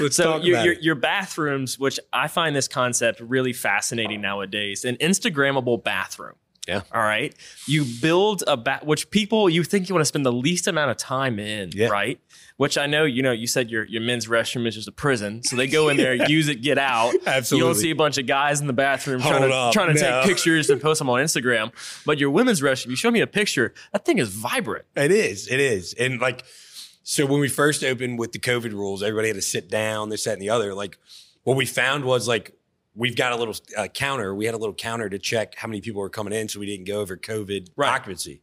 Let's so talk your, about your, your bathrooms, which I find this concept really fascinating nowadays, an Instagrammable bathroom. Yeah. All right. You build a bat, which people you think you want to spend the least amount of time in, Yeah. right? Which I know, you know, you said your your men's restroom is just a prison, so they go in there, use it, get out. Absolutely. You don't see a bunch of guys in the bathroom Hold trying to up, trying to no. take pictures and post them on Instagram. But your women's restroom, you show me a picture. That thing is vibrant. It is. It is. And like, so when we first opened with the COVID rules, everybody had to sit down, this, that, and the other. Like, what we found was like, we've got a little uh, counter. We had a little counter to check how many people were coming in so we didn't go over COVID Right. occupancy.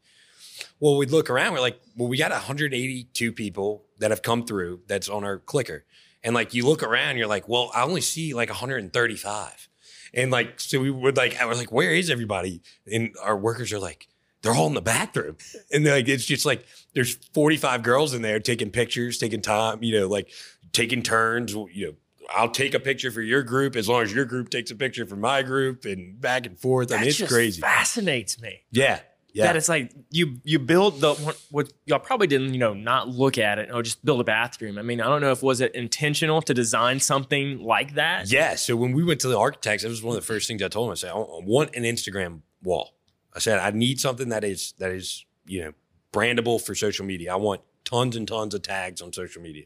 Well, we'd look around. We're like, well, we got 182 people that have come through that's on our clicker. And like, you look around, you're like, well, I only see like 135. And like, so we would like, I was like, where is everybody? And our workers are like, they're all in the bathroom. And they're like, it's just like, there's 45 girls in there taking pictures, taking time, you know, like taking turns, you know, I'll take a picture for your group as long as your group takes a picture for my group and back and forth. I mean, it's just crazy. Fascinates me. Yeah. Yeah. That it's like you you build the what, what y'all probably didn't you know not look at it or just build a bathroom. I mean I don't know if was it intentional to design something like that. Yeah. So when we went to the architects, that was one of the first things I told them. I said, I want an Instagram wall. I said, I need something that is that is, you know, brandable for social media. I want tons and tons of tags on social media.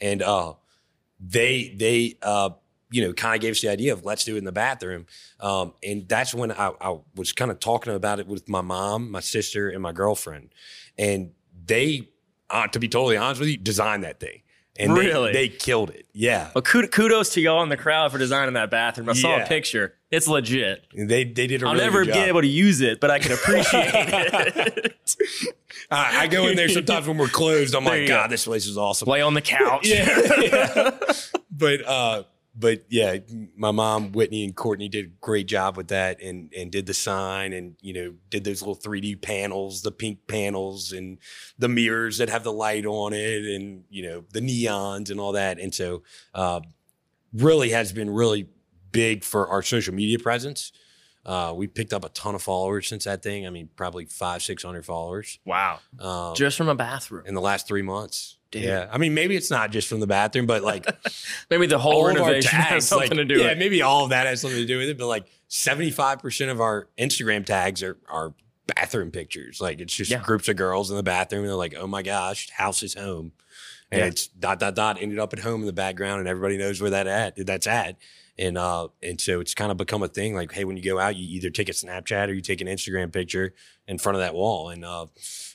And uh they they uh you know kind of gave us the idea of let's do it in the bathroom. Um and that's when I, I was kind of talking about it with my mom, my sister, and my girlfriend. And they uh, to be totally honest with you, designed that thing. And they- Really? they killed it. Yeah. Well, kudos to y'all in the crowd for designing that bathroom. I saw a picture. It's legit. They they did a I'll really never good be job. able to use it, but I can appreciate it. I, I go in there sometimes when we're closed. I'm There like, you go. God, this place is awesome. Lay on the couch. yeah, but uh, but yeah, my mom Whitney and Courtney did a great job with that, and and did the sign, and you know did those little 3D panels, the pink panels, and the mirrors that have the light on it, and you know the neons and all that, and so uh, really has been really big for our social media presence. Uh, we picked up a ton of followers since that thing. I mean, probably five, six hundred followers. Wow. Um, Just from a bathroom. in the last three months. Damn. Yeah, I mean, maybe it's not just from the bathroom, but like Maybe the whole of our has tags, something like, to do yeah, with it. maybe all of that has something to do with it. But like seventy-five percent of our Instagram tags are are bathroom pictures. Like it's just Yeah. groups of girls in the bathroom, and they're like, "Oh my gosh, house is home," and Yeah. it's dot dot dot ended up at home in the background, and everybody knows where that at that's at. And uh, and so it's kind of become a thing. Like, hey, when you go out, you either take a Snapchat or you take an Instagram picture in front of that wall. And uh,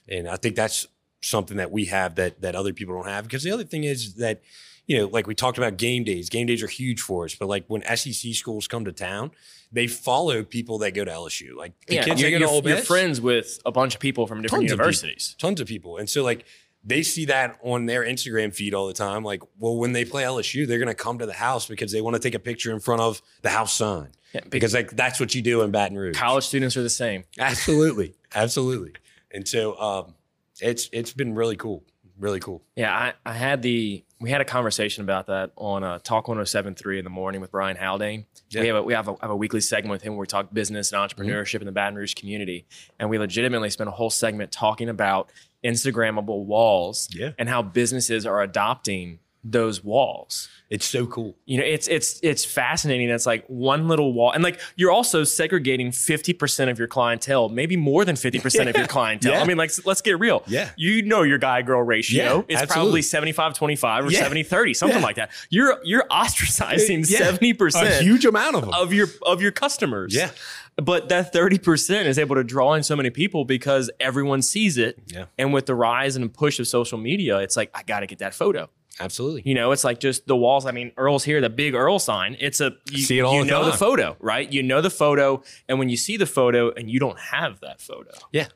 and I think that's something that we have that that other people don't have. Because the other thing is that, you know, like we talked about game days. Game days are huge for us. But like when SEC schools come to town, they follow people that go to LSU. Like the Yeah, kids you're, that go to Ole Miss, friends with a bunch of people from different Tons of people. universities. tons of people. And so like they see that on their Instagram feed all the time. Like, well, when they play LSU, they're gonna come to the house because they want to take a picture in front of the house sign. Yeah, because like that's what you do in Baton Rouge. College students are the same. Absolutely, absolutely. And so um, it's it's been really cool, really cool. Yeah, I, I had the we had a conversation about that on uh, Talk 107.3 in the morning with Brian Haldane. Yeah. We have a, we have a, have a weekly segment with him where we talk business and entrepreneurship in the Baton Rouge community, and we legitimately spent a whole segment talking about Instagrammable walls Yeah. and how businesses are adopting those walls. It's so cool. You know, it's it's it's fascinating. It's like one little wall, and like you're also segregating fifty percent of your clientele, maybe more than fifty percent of your clientele. Yeah. I mean, like let's get real. Yeah. you know your guy girl ratio Yeah, is probably 75-25 or Yeah. 70-30, something like that. You're you're ostracizing seventy A percent huge amount of them. of your of your customers. Yeah. But that 30% is able to draw in so many people because everyone sees it. Yeah. And with the rise and push of social media, it's like, I got to get that photo. Absolutely. You know, it's like just the walls. I mean, Earl's here, the big Earl sign. It's a you, See it all you the know the photo, right? You know the photo, and when you see the photo and you don't have that photo, Yeah.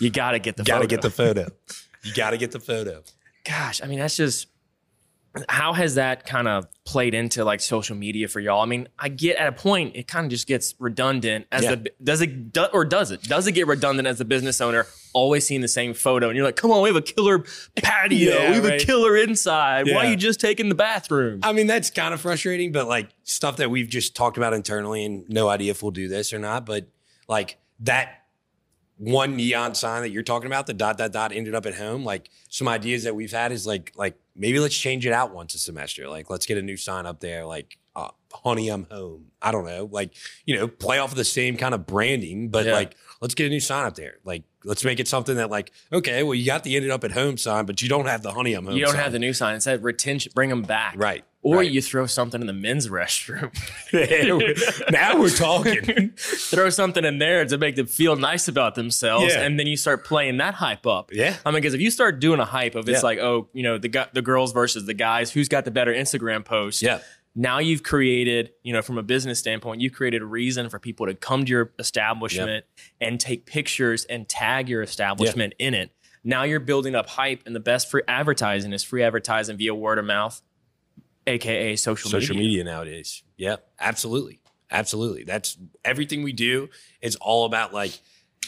you got to get the Got to get the photo. You got to get the photo. Gosh, I mean, that's just how has that kind of played into like social media for y'all? I mean, I get at a point it kind of just gets redundant as Yeah. the does it do, or does it does it get redundant as a business owner always seeing the same photo and you're like, come on, we have a killer patio, Yeah, we have right. a killer inside. Why are you just taking the bathroom? I mean, that's kind of frustrating, but like stuff that we've just talked about internally and no idea if we'll do this or not. But like that one neon sign that you're talking about, the dot dot dot ended up at home. Like some ideas that we've had is like like maybe let's change it out once a semester. Like let's get a new sign up there, like uh, honey, I'm home. I don't know, like you know, play off of the same kind of branding, but Yeah. like let's get a new sign up there. Like let's make it something that like okay, well you got the ended up at home sign, but you don't have the honey, I'm home. you don't sign. have the new sign. It said retention, bring them back. right. Or right. you throw something in the men's restroom. now we're talking. throw something in there to make them feel nice about themselves, Yeah. and then you start playing that hype up. Yeah. I mean, because if you start doing a hype of it's Yeah. like, oh, you know, the the girls versus the guys, who's got the better Instagram post? Yeah. Now you've created, you know, from a business standpoint, you've created a reason for people to come to your establishment and take pictures and tag your establishment in it. Now you're building up hype, and the best free advertising is free advertising via word of mouth, aka social, social media. media nowadays. Yeah, absolutely, absolutely. That's everything we do. is all about like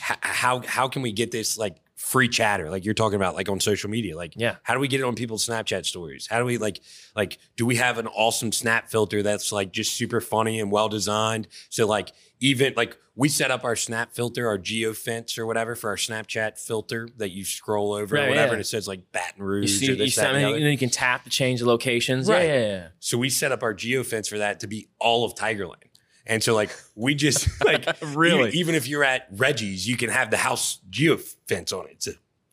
how how can we get this like free chatter like you're talking about like on social media like Yeah. how do we get it on people's snapchat stories how do we like like do we have an awesome snap filter that's like just super funny and well designed so like even like we set up our snap filter our geo fence or whatever for our snapchat filter that you scroll over Right, or whatever yeah. and it says like baton You, rouge see, or you, this, that, see- and and then you can tap to change the locations. Right. Yeah, yeah, yeah. So we set up our geo fence for that to be all of Tigerland. And so like we just like Really? even, even if you're at Reggie's, you can have the house geo fence on it. So,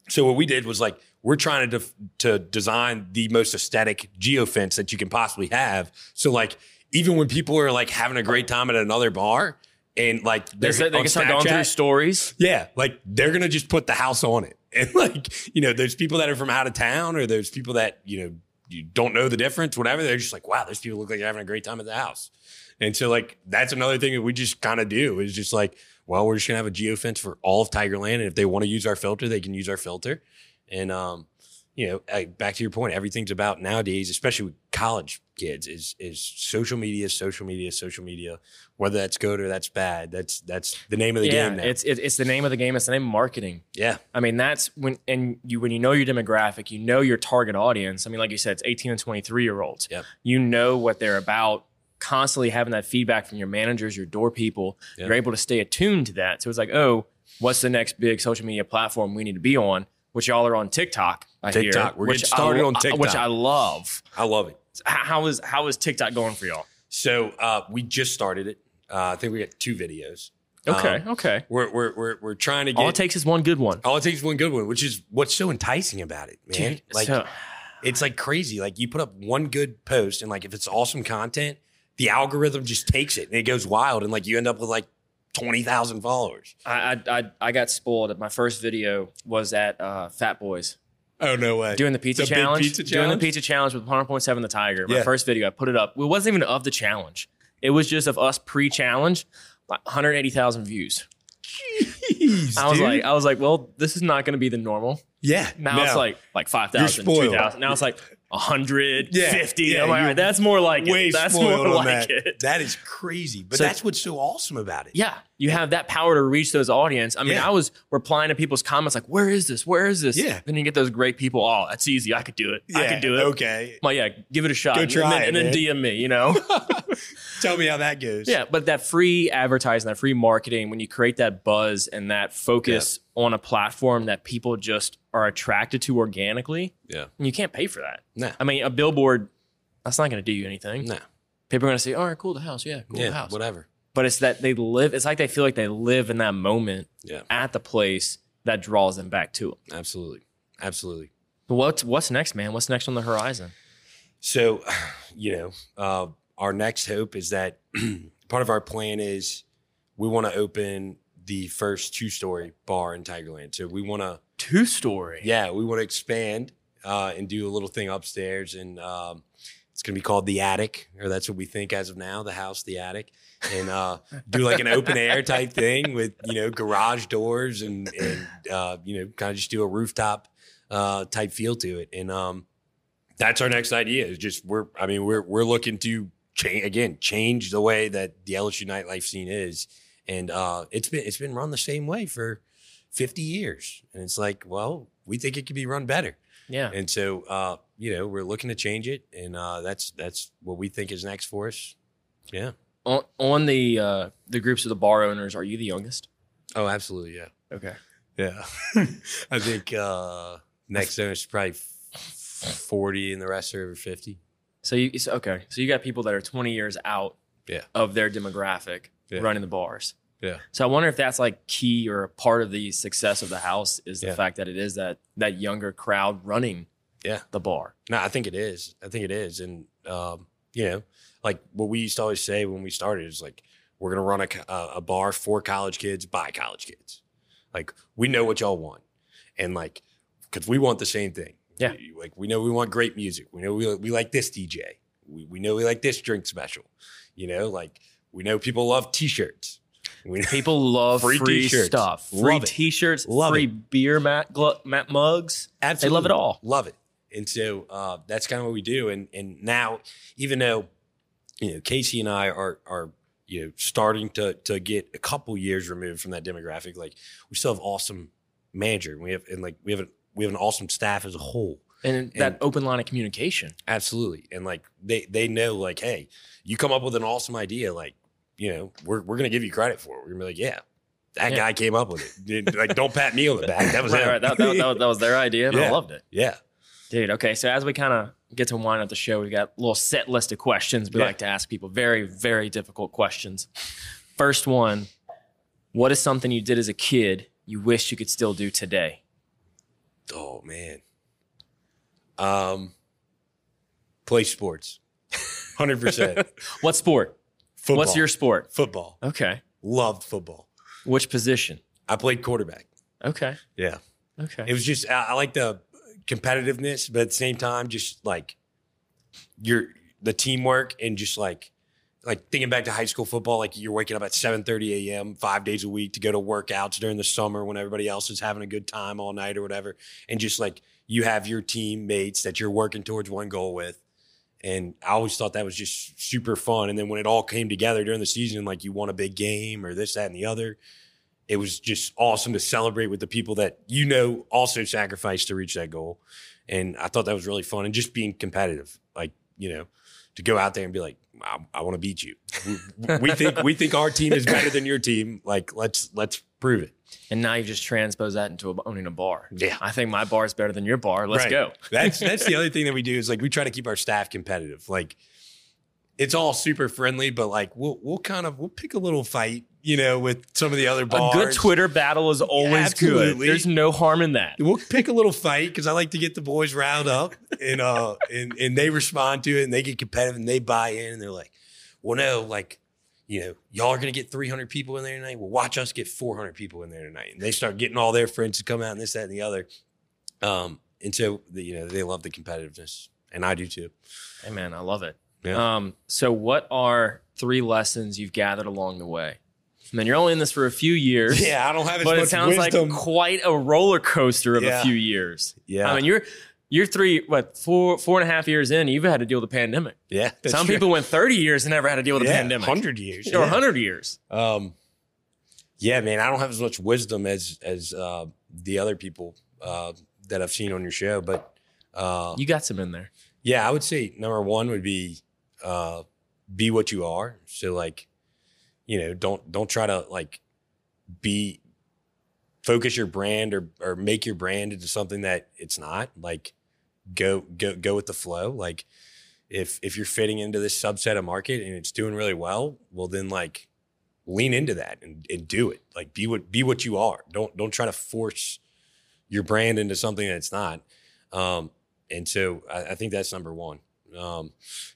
so what we did was like we're trying to def- to design the most aesthetic geo fence that you can possibly have. So like even when people are like having a great time at another bar and like They, they're they can start going through stories. yeah, like they're gonna just put the house on it, and like you know, there's people that are from out of town, or there's people that you know you don't know the difference, whatever. They're just like, wow, those people look like they're having a great time at the house, and so like that's another thing that we just kind of do is just like, well, we're just gonna have a geofence for all of Tigerland, and if they want to use our filter, they can use our filter, and um, you know, uh, back to your point, everything's about nowadays, especially with college kids, is is social media, social media, social media. Whether that's good or that's bad, that's that's the name of the yeah, game now. it's it, it's the name of the game. It's the name of marketing. yeah. I mean, that's when and you when you know your demographic, you know your target audience. I mean, like you said, it's 18 and 23 year olds. Yep. You know what they're about. Constantly having that feedback from your managers, your door people, Yep. you're able to stay attuned to that. So it's like, oh, what's the next big social media platform we need to be on? Which y'all are on TikTok. I hear, We're getting started I, on TikTok. which I love. I love it. How is how is TikTok going for y'all? So uh, we just started it. Uh, I think we got two videos. Okay, Um, okay. We're, we're we're we're trying to get All it takes is one good one. all it takes is one good one, which is what's so enticing about it, man. Dude, like so- it's like crazy. Like you put up one good post, and like if it's awesome content, the algorithm just takes it and it goes wild, and like you end up with like twenty thousand followers. I, I I I got spoiled. My first video was at uh, Fat Boys Oh no way! doing the pizza The challenge. pizza Doing the pizza challenge with 100.7 the Tiger. My Yeah. first video, I put it up. It wasn't even of the challenge. It was just of us pre-challenge. Like 180,000 views. Jeez, I was dude. like, I was like, well, this is not going to be the normal. yeah. Now no. it's like like 5,000, 2,000. Now it's like 150. Yeah, I'm like, all right, that's more like way it. That's more like that. it. That is crazy, but So- that's what's so awesome about it. Yeah, you have that power to reach those audience. I mean, Yeah. I was replying to people's comments like, "Where is this? Where is this?" Yeah. Then you get those great people. Oh, that's easy. I could do it. I could do it. Okay, I'm yeah, give it a shot. Go And try then- it, and then. DM me. You know. tell me how that goes. yeah, but that free advertising, that free marketing, when you create that buzz and that focus on a platform that people just are attracted to organically, yeah. you can't pay for that. No, I mean, a billboard, that's not going to do you anything. no, People are going to say, "All right, cool, the house, yeah, cool, the yeah, house." whatever. But it's that they live. It's like they feel like they live in that moment Yeah, at the place that draws them back to it. absolutely, absolutely. What's what's next, man? What's next on the horizon? So, you know, uh, our next hope is that part of our plan is we want to open the first two story bar in Tigerland. So we want to, Two story. yeah, we want to expand uh, and do a little thing upstairs, and um, it's going to be called the attic, or that's what we think as of now, the house, the attic, and uh, do like an open air type thing with you know garage doors and and uh, you know kind of just do a rooftop uh, type feel to it, and um, that's our next idea. Is just we're I mean we're we're looking to change again change the way that the LSU nightlife scene is, and uh, it's been it's been run the same way for fifty years, and it's like well we think it could be run better, Yeah. and so uh, you know we're looking to change it, and uh, that's that's what we think is next for us. Yeah. On, on the uh, the groups of the bar owners, are you the youngest? Oh, absolutely. Yeah. Okay. Yeah. I think uh, next owner is probably forty, and the rest are over fifty. So you so, okay. So you got people that are 20 years out Yeah. of their demographic Yeah. running the bars. Yeah. So I wonder if that's like key or a part of the success of the house is the Yeah. fact that it is that that younger crowd running Yeah. the bar. No, I think it is. I think it is. And, um, you know, like what we used to always say when we started is like, we're going to run a, a, a bar for college kids by college kids. Like, we know what y'all want. And like, because we want the same thing. Yeah. Like, we know we want great music. We know we, we like this DJ. We, we know we like this drink special. You know, like, we know people love t shirts. We People love Free free, t-shirts. stuff, free Love t-shirts, Love free it. beer mat, glu- mat mugs. Absolutely. They love it all. Love it. And so uh, that's kind of what we do. And and now, even though you know Casey and I are are you know starting to to get a couple years removed from that demographic, like we still have awesome manager. We have and like we have a, we have an awesome staff as a whole. And, that open line of communication. Absolutely. And like they they know like, hey, you come up with an awesome idea, like you know we're we're gonna give you credit for it. We're gonna be like, yeah. That Yeah. guy came up with it. Like, don't pat me on the back. That was Right, right. That, that, that was- that was their idea, and I loved it. yeah. Dude, okay. So as we kind of get to wind up the show, we got a little set list of questions we Yeah. like to ask people. Very, very difficult questions. First one What is something you did as a kid you wish you could still do today? Oh man. Um play sports. 100%. What sport? Football. What's your sport? football? Okay. Loved football. Which position? I played quarterback. Okay. Yeah. Okay. It was just I, I like the competitiveness, but at the same time just like your the teamwork and just like like thinking back to high school football, like you're waking up at 7:30 a.m. five days a week to go to workouts during the summer when everybody else is having a good time all night or whatever, and just like you have your teammates that you're working towards one goal with, and I always thought that was just super fun. And then when it all came together during the season, like you won a big game or this, that, and the other, it was just awesome to celebrate with the people that you know also sacrificed to reach that goal. And I thought that was really fun and just being competitive, like you know, to go out there and be like, I, I want to beat you. We, we think we think our team is better than your team. Like let's let's prove it. and now you've just transpose that into a, owning a bar. Yeah. I think my bar is better than your bar. Let's Right. go. That's that's the other thing that we do is like we try to keep our staff competitive. Like it's all super friendly, but like we'll we'll kind of we'll pick a little fight, you know, with some of the other bars. A good Twitter battle is always good. There's no harm in that. We'll pick a little fight because I like to get the boys riled up and uh and and they respond to it and they get competitive and they buy in and they're like, well, no, like you know, y'all are gonna get 300 people in there tonight. Well, watch us get 400 people in there tonight. And they start getting all their friends to come out and this, that, and the other. Um, and so the, you know they love the competitiveness, and I do too. Hey man, I love it. Yeah. Um, so what are three lessons you've gathered along the way? I mean, you're only in this for a few years. Yeah, I don't have as but much it sounds wisdom. like quite a roller coaster of Yeah. a few years. Yeah. I mean, you're you're three, what, four, four and a half years in, you've had to deal with the pandemic. yeah, Some true. people went 30 years and never had to deal with the yeah, pandemic. hundred years, Or yeah. 100 years. Um, yeah, man, I don't have as much wisdom as as uh, the other people uh, that I've seen on your show, but uh, You got some in there. yeah, I would say number one would be uh, be what you are. So like, you know, don't don't try to like be focus your brand or or make your brand into something that it's not. Like, go go go with the flow. Like, if if you're fitting into this subset of market and it's doing really well, well then like lean into that and, and do it. Like be what be what you are. Don't don't try to force your brand into something that it's not. Um, and so I, I think that's number one. Um,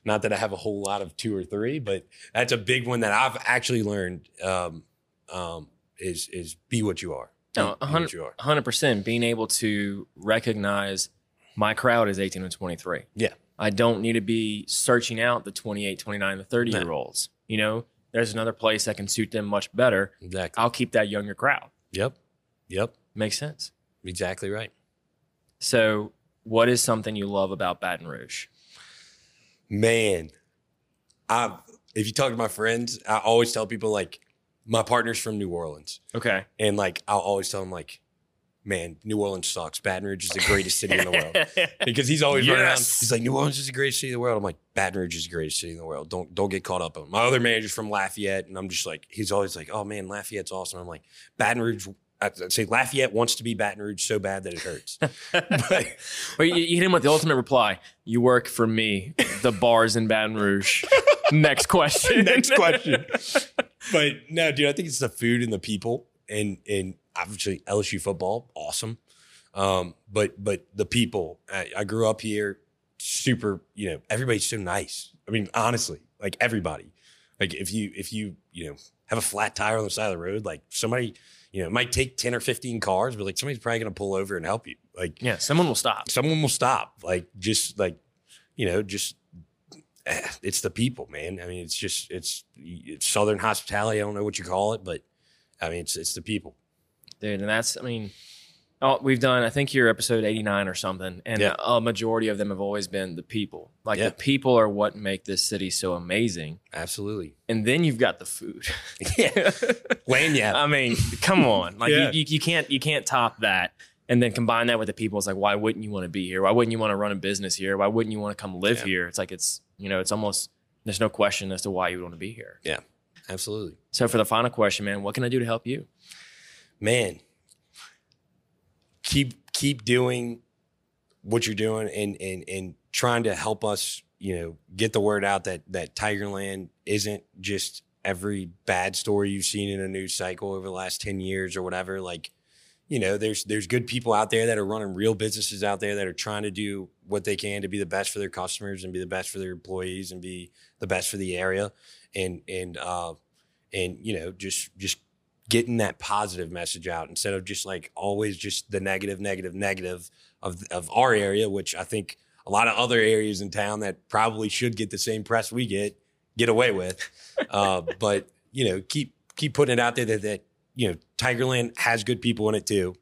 not that I have a whole lot of two or three, but that's a big one that I've actually learned. Um, um, is is be what you are. No, be a what you are. 100% being able to recognize my crowd is 18 and 23. Yeah. I don't need to be searching out the 28, 29, the 30 No. year olds. You know, there's another place that can suit them much better. Exactly. I'll keep that younger crowd. Yep. Yep. Makes sense. Exactly right. So, what is something you love about Baton Rouge? Man, I if you talk to my friends, I always tell people like my partner's from New Orleans. Okay. And like I'll always tell him like, man, New Orleans sucks. Baton Rouge is the greatest city in the world. Because he's always running around. He's like, New Orleans is the greatest city in the world. I'm like, Baton Rouge is the greatest city in the world. Don't don't get caught up on it. My other manager's from Lafayette, and I'm just like, he's always like, oh man, Lafayette's awesome. I'm like, Baton Rouge. I'd say Lafayette wants to be Baton Rouge so bad that it hurts. but Well, you, you hit him with the ultimate reply. You work for me. The bars in Baton Rouge. Next question. Next question. but no, dude, I think it's the food and the people, and and obviously LSU football, awesome. Um, but but the people, I, I grew up here, super. You know, everybody's so nice. I mean, honestly, like everybody. Like if you if you you know have a flat tire on the side of the road, like somebody you know it might take ten or fifteen cars, but like somebody's probably gonna pull over and help you. Like yeah, someone will stop. someone will stop. Like just like you know, just eh, it's the people, man. I mean, it's just it's, it's southern hospitality. I don't know what you call it, but I mean, it's it's the people. dude. And that's, I mean, oh, we've done, I think you're episode 89 or something. And Yeah. a majority of them have always been the people. Like Yeah. the people are what make this city so amazing. Absolutely. And then you've got the food. Yeah, Lane, yeah, I mean, come on. Like Yeah. you, you, you can't, you can't top that. And then combine that with the people. It's like, why wouldn't you want to be here? Why wouldn't you want to run a business here? Why wouldn't you want to come live Yeah. here? It's like, it's, you know, it's almost, there's no question as to why you would want to be here. Yeah, absolutely, So for the final question, man, what can I do to help you? man. Keep keep doing what you're doing and and and trying to help us. You know, get the word out that that Tigerland isn't just every bad story you've seen in a news cycle over the last 10 years or whatever like you know there's there's good people out there that are running real businesses out there that are trying to do what they can to be the best for their customers and be the best for their employees and be the best for the area and and uh and you know just just getting that positive message out instead of just like always just the negative negative negative of of our area which i think a lot of other areas in town that probably should get the same press we get get away with. Uh, but you know keep keep putting it out there that, that you know tigerland has good people in it too.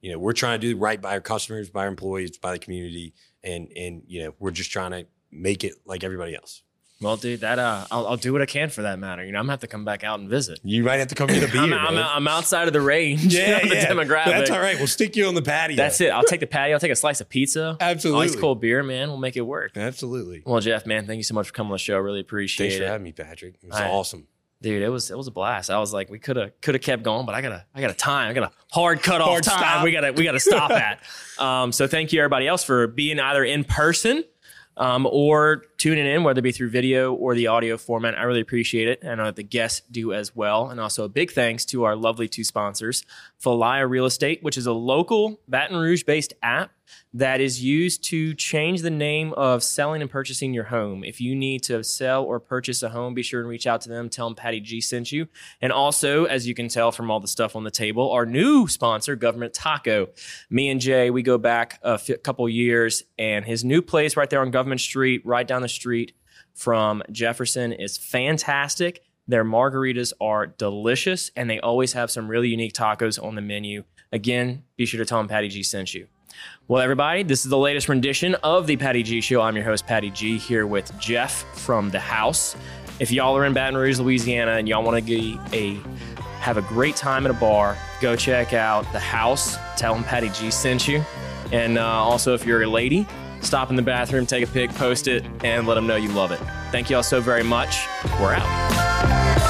You know we're trying to do right by our customers by our employees by the community and and you know we're just trying to make it like everybody else Well, dude, that uh, I'll, I'll do what I can for that matter. You know, I'm gonna have to come back out and visit. you might have to come get a beer I'm, I'm, I'm outside of the range. yeah, of the yeah. demographic. That's all right. We'll stick you on the patio. That's it. I'll take the patio. I'll take a slice of pizza. Absolutely. Ice cold beer, man. We'll make it work. Absolutely. Well, Jeff, man, thank you so much for coming on the show. Really appreciate Thanks for it. having me, Patrick. It was awesome. Dude, it was it was a blast. I was like, we could have could have kept going, but I gotta I got a time. I got a hard cut off Hard time. stop. We gotta we gotta stop at. Um, so thank you everybody else for being either in person um, or tuning in, whether it be through video or the audio format. I really appreciate it. And I know that the guests do as well. And also a big thanks to our lovely two sponsors, Falaya Real Estate, which is a local Baton Rouge based app that is used to change the name of selling and purchasing your home. If you need to sell or purchase a home, be sure and reach out to them. Tell them Patty G sent you. And also, as you can tell from all the stuff on the table, our new sponsor, Government Taco. Me and Jay, we go back a couple years, and his new place right there on Government Street, right down the street from Jefferson, is fantastic. Their margaritas are delicious and they always have some really unique tacos on the menu. Again, be sure to tell them Patty G sent you. Well, everybody, this is the latest rendition of the Patty G Show. I'm your host, Patty G, here with Jeff from the house. If y'all are in Baton Rouge, Louisiana, and y'all want to get a have a great time at a bar, go check out the house. Tell them Patty G sent you. And uh, also, if you're a lady, stop in the bathroom, take a pic, post it, and let them know you love it. Thank you all so very much. We're out.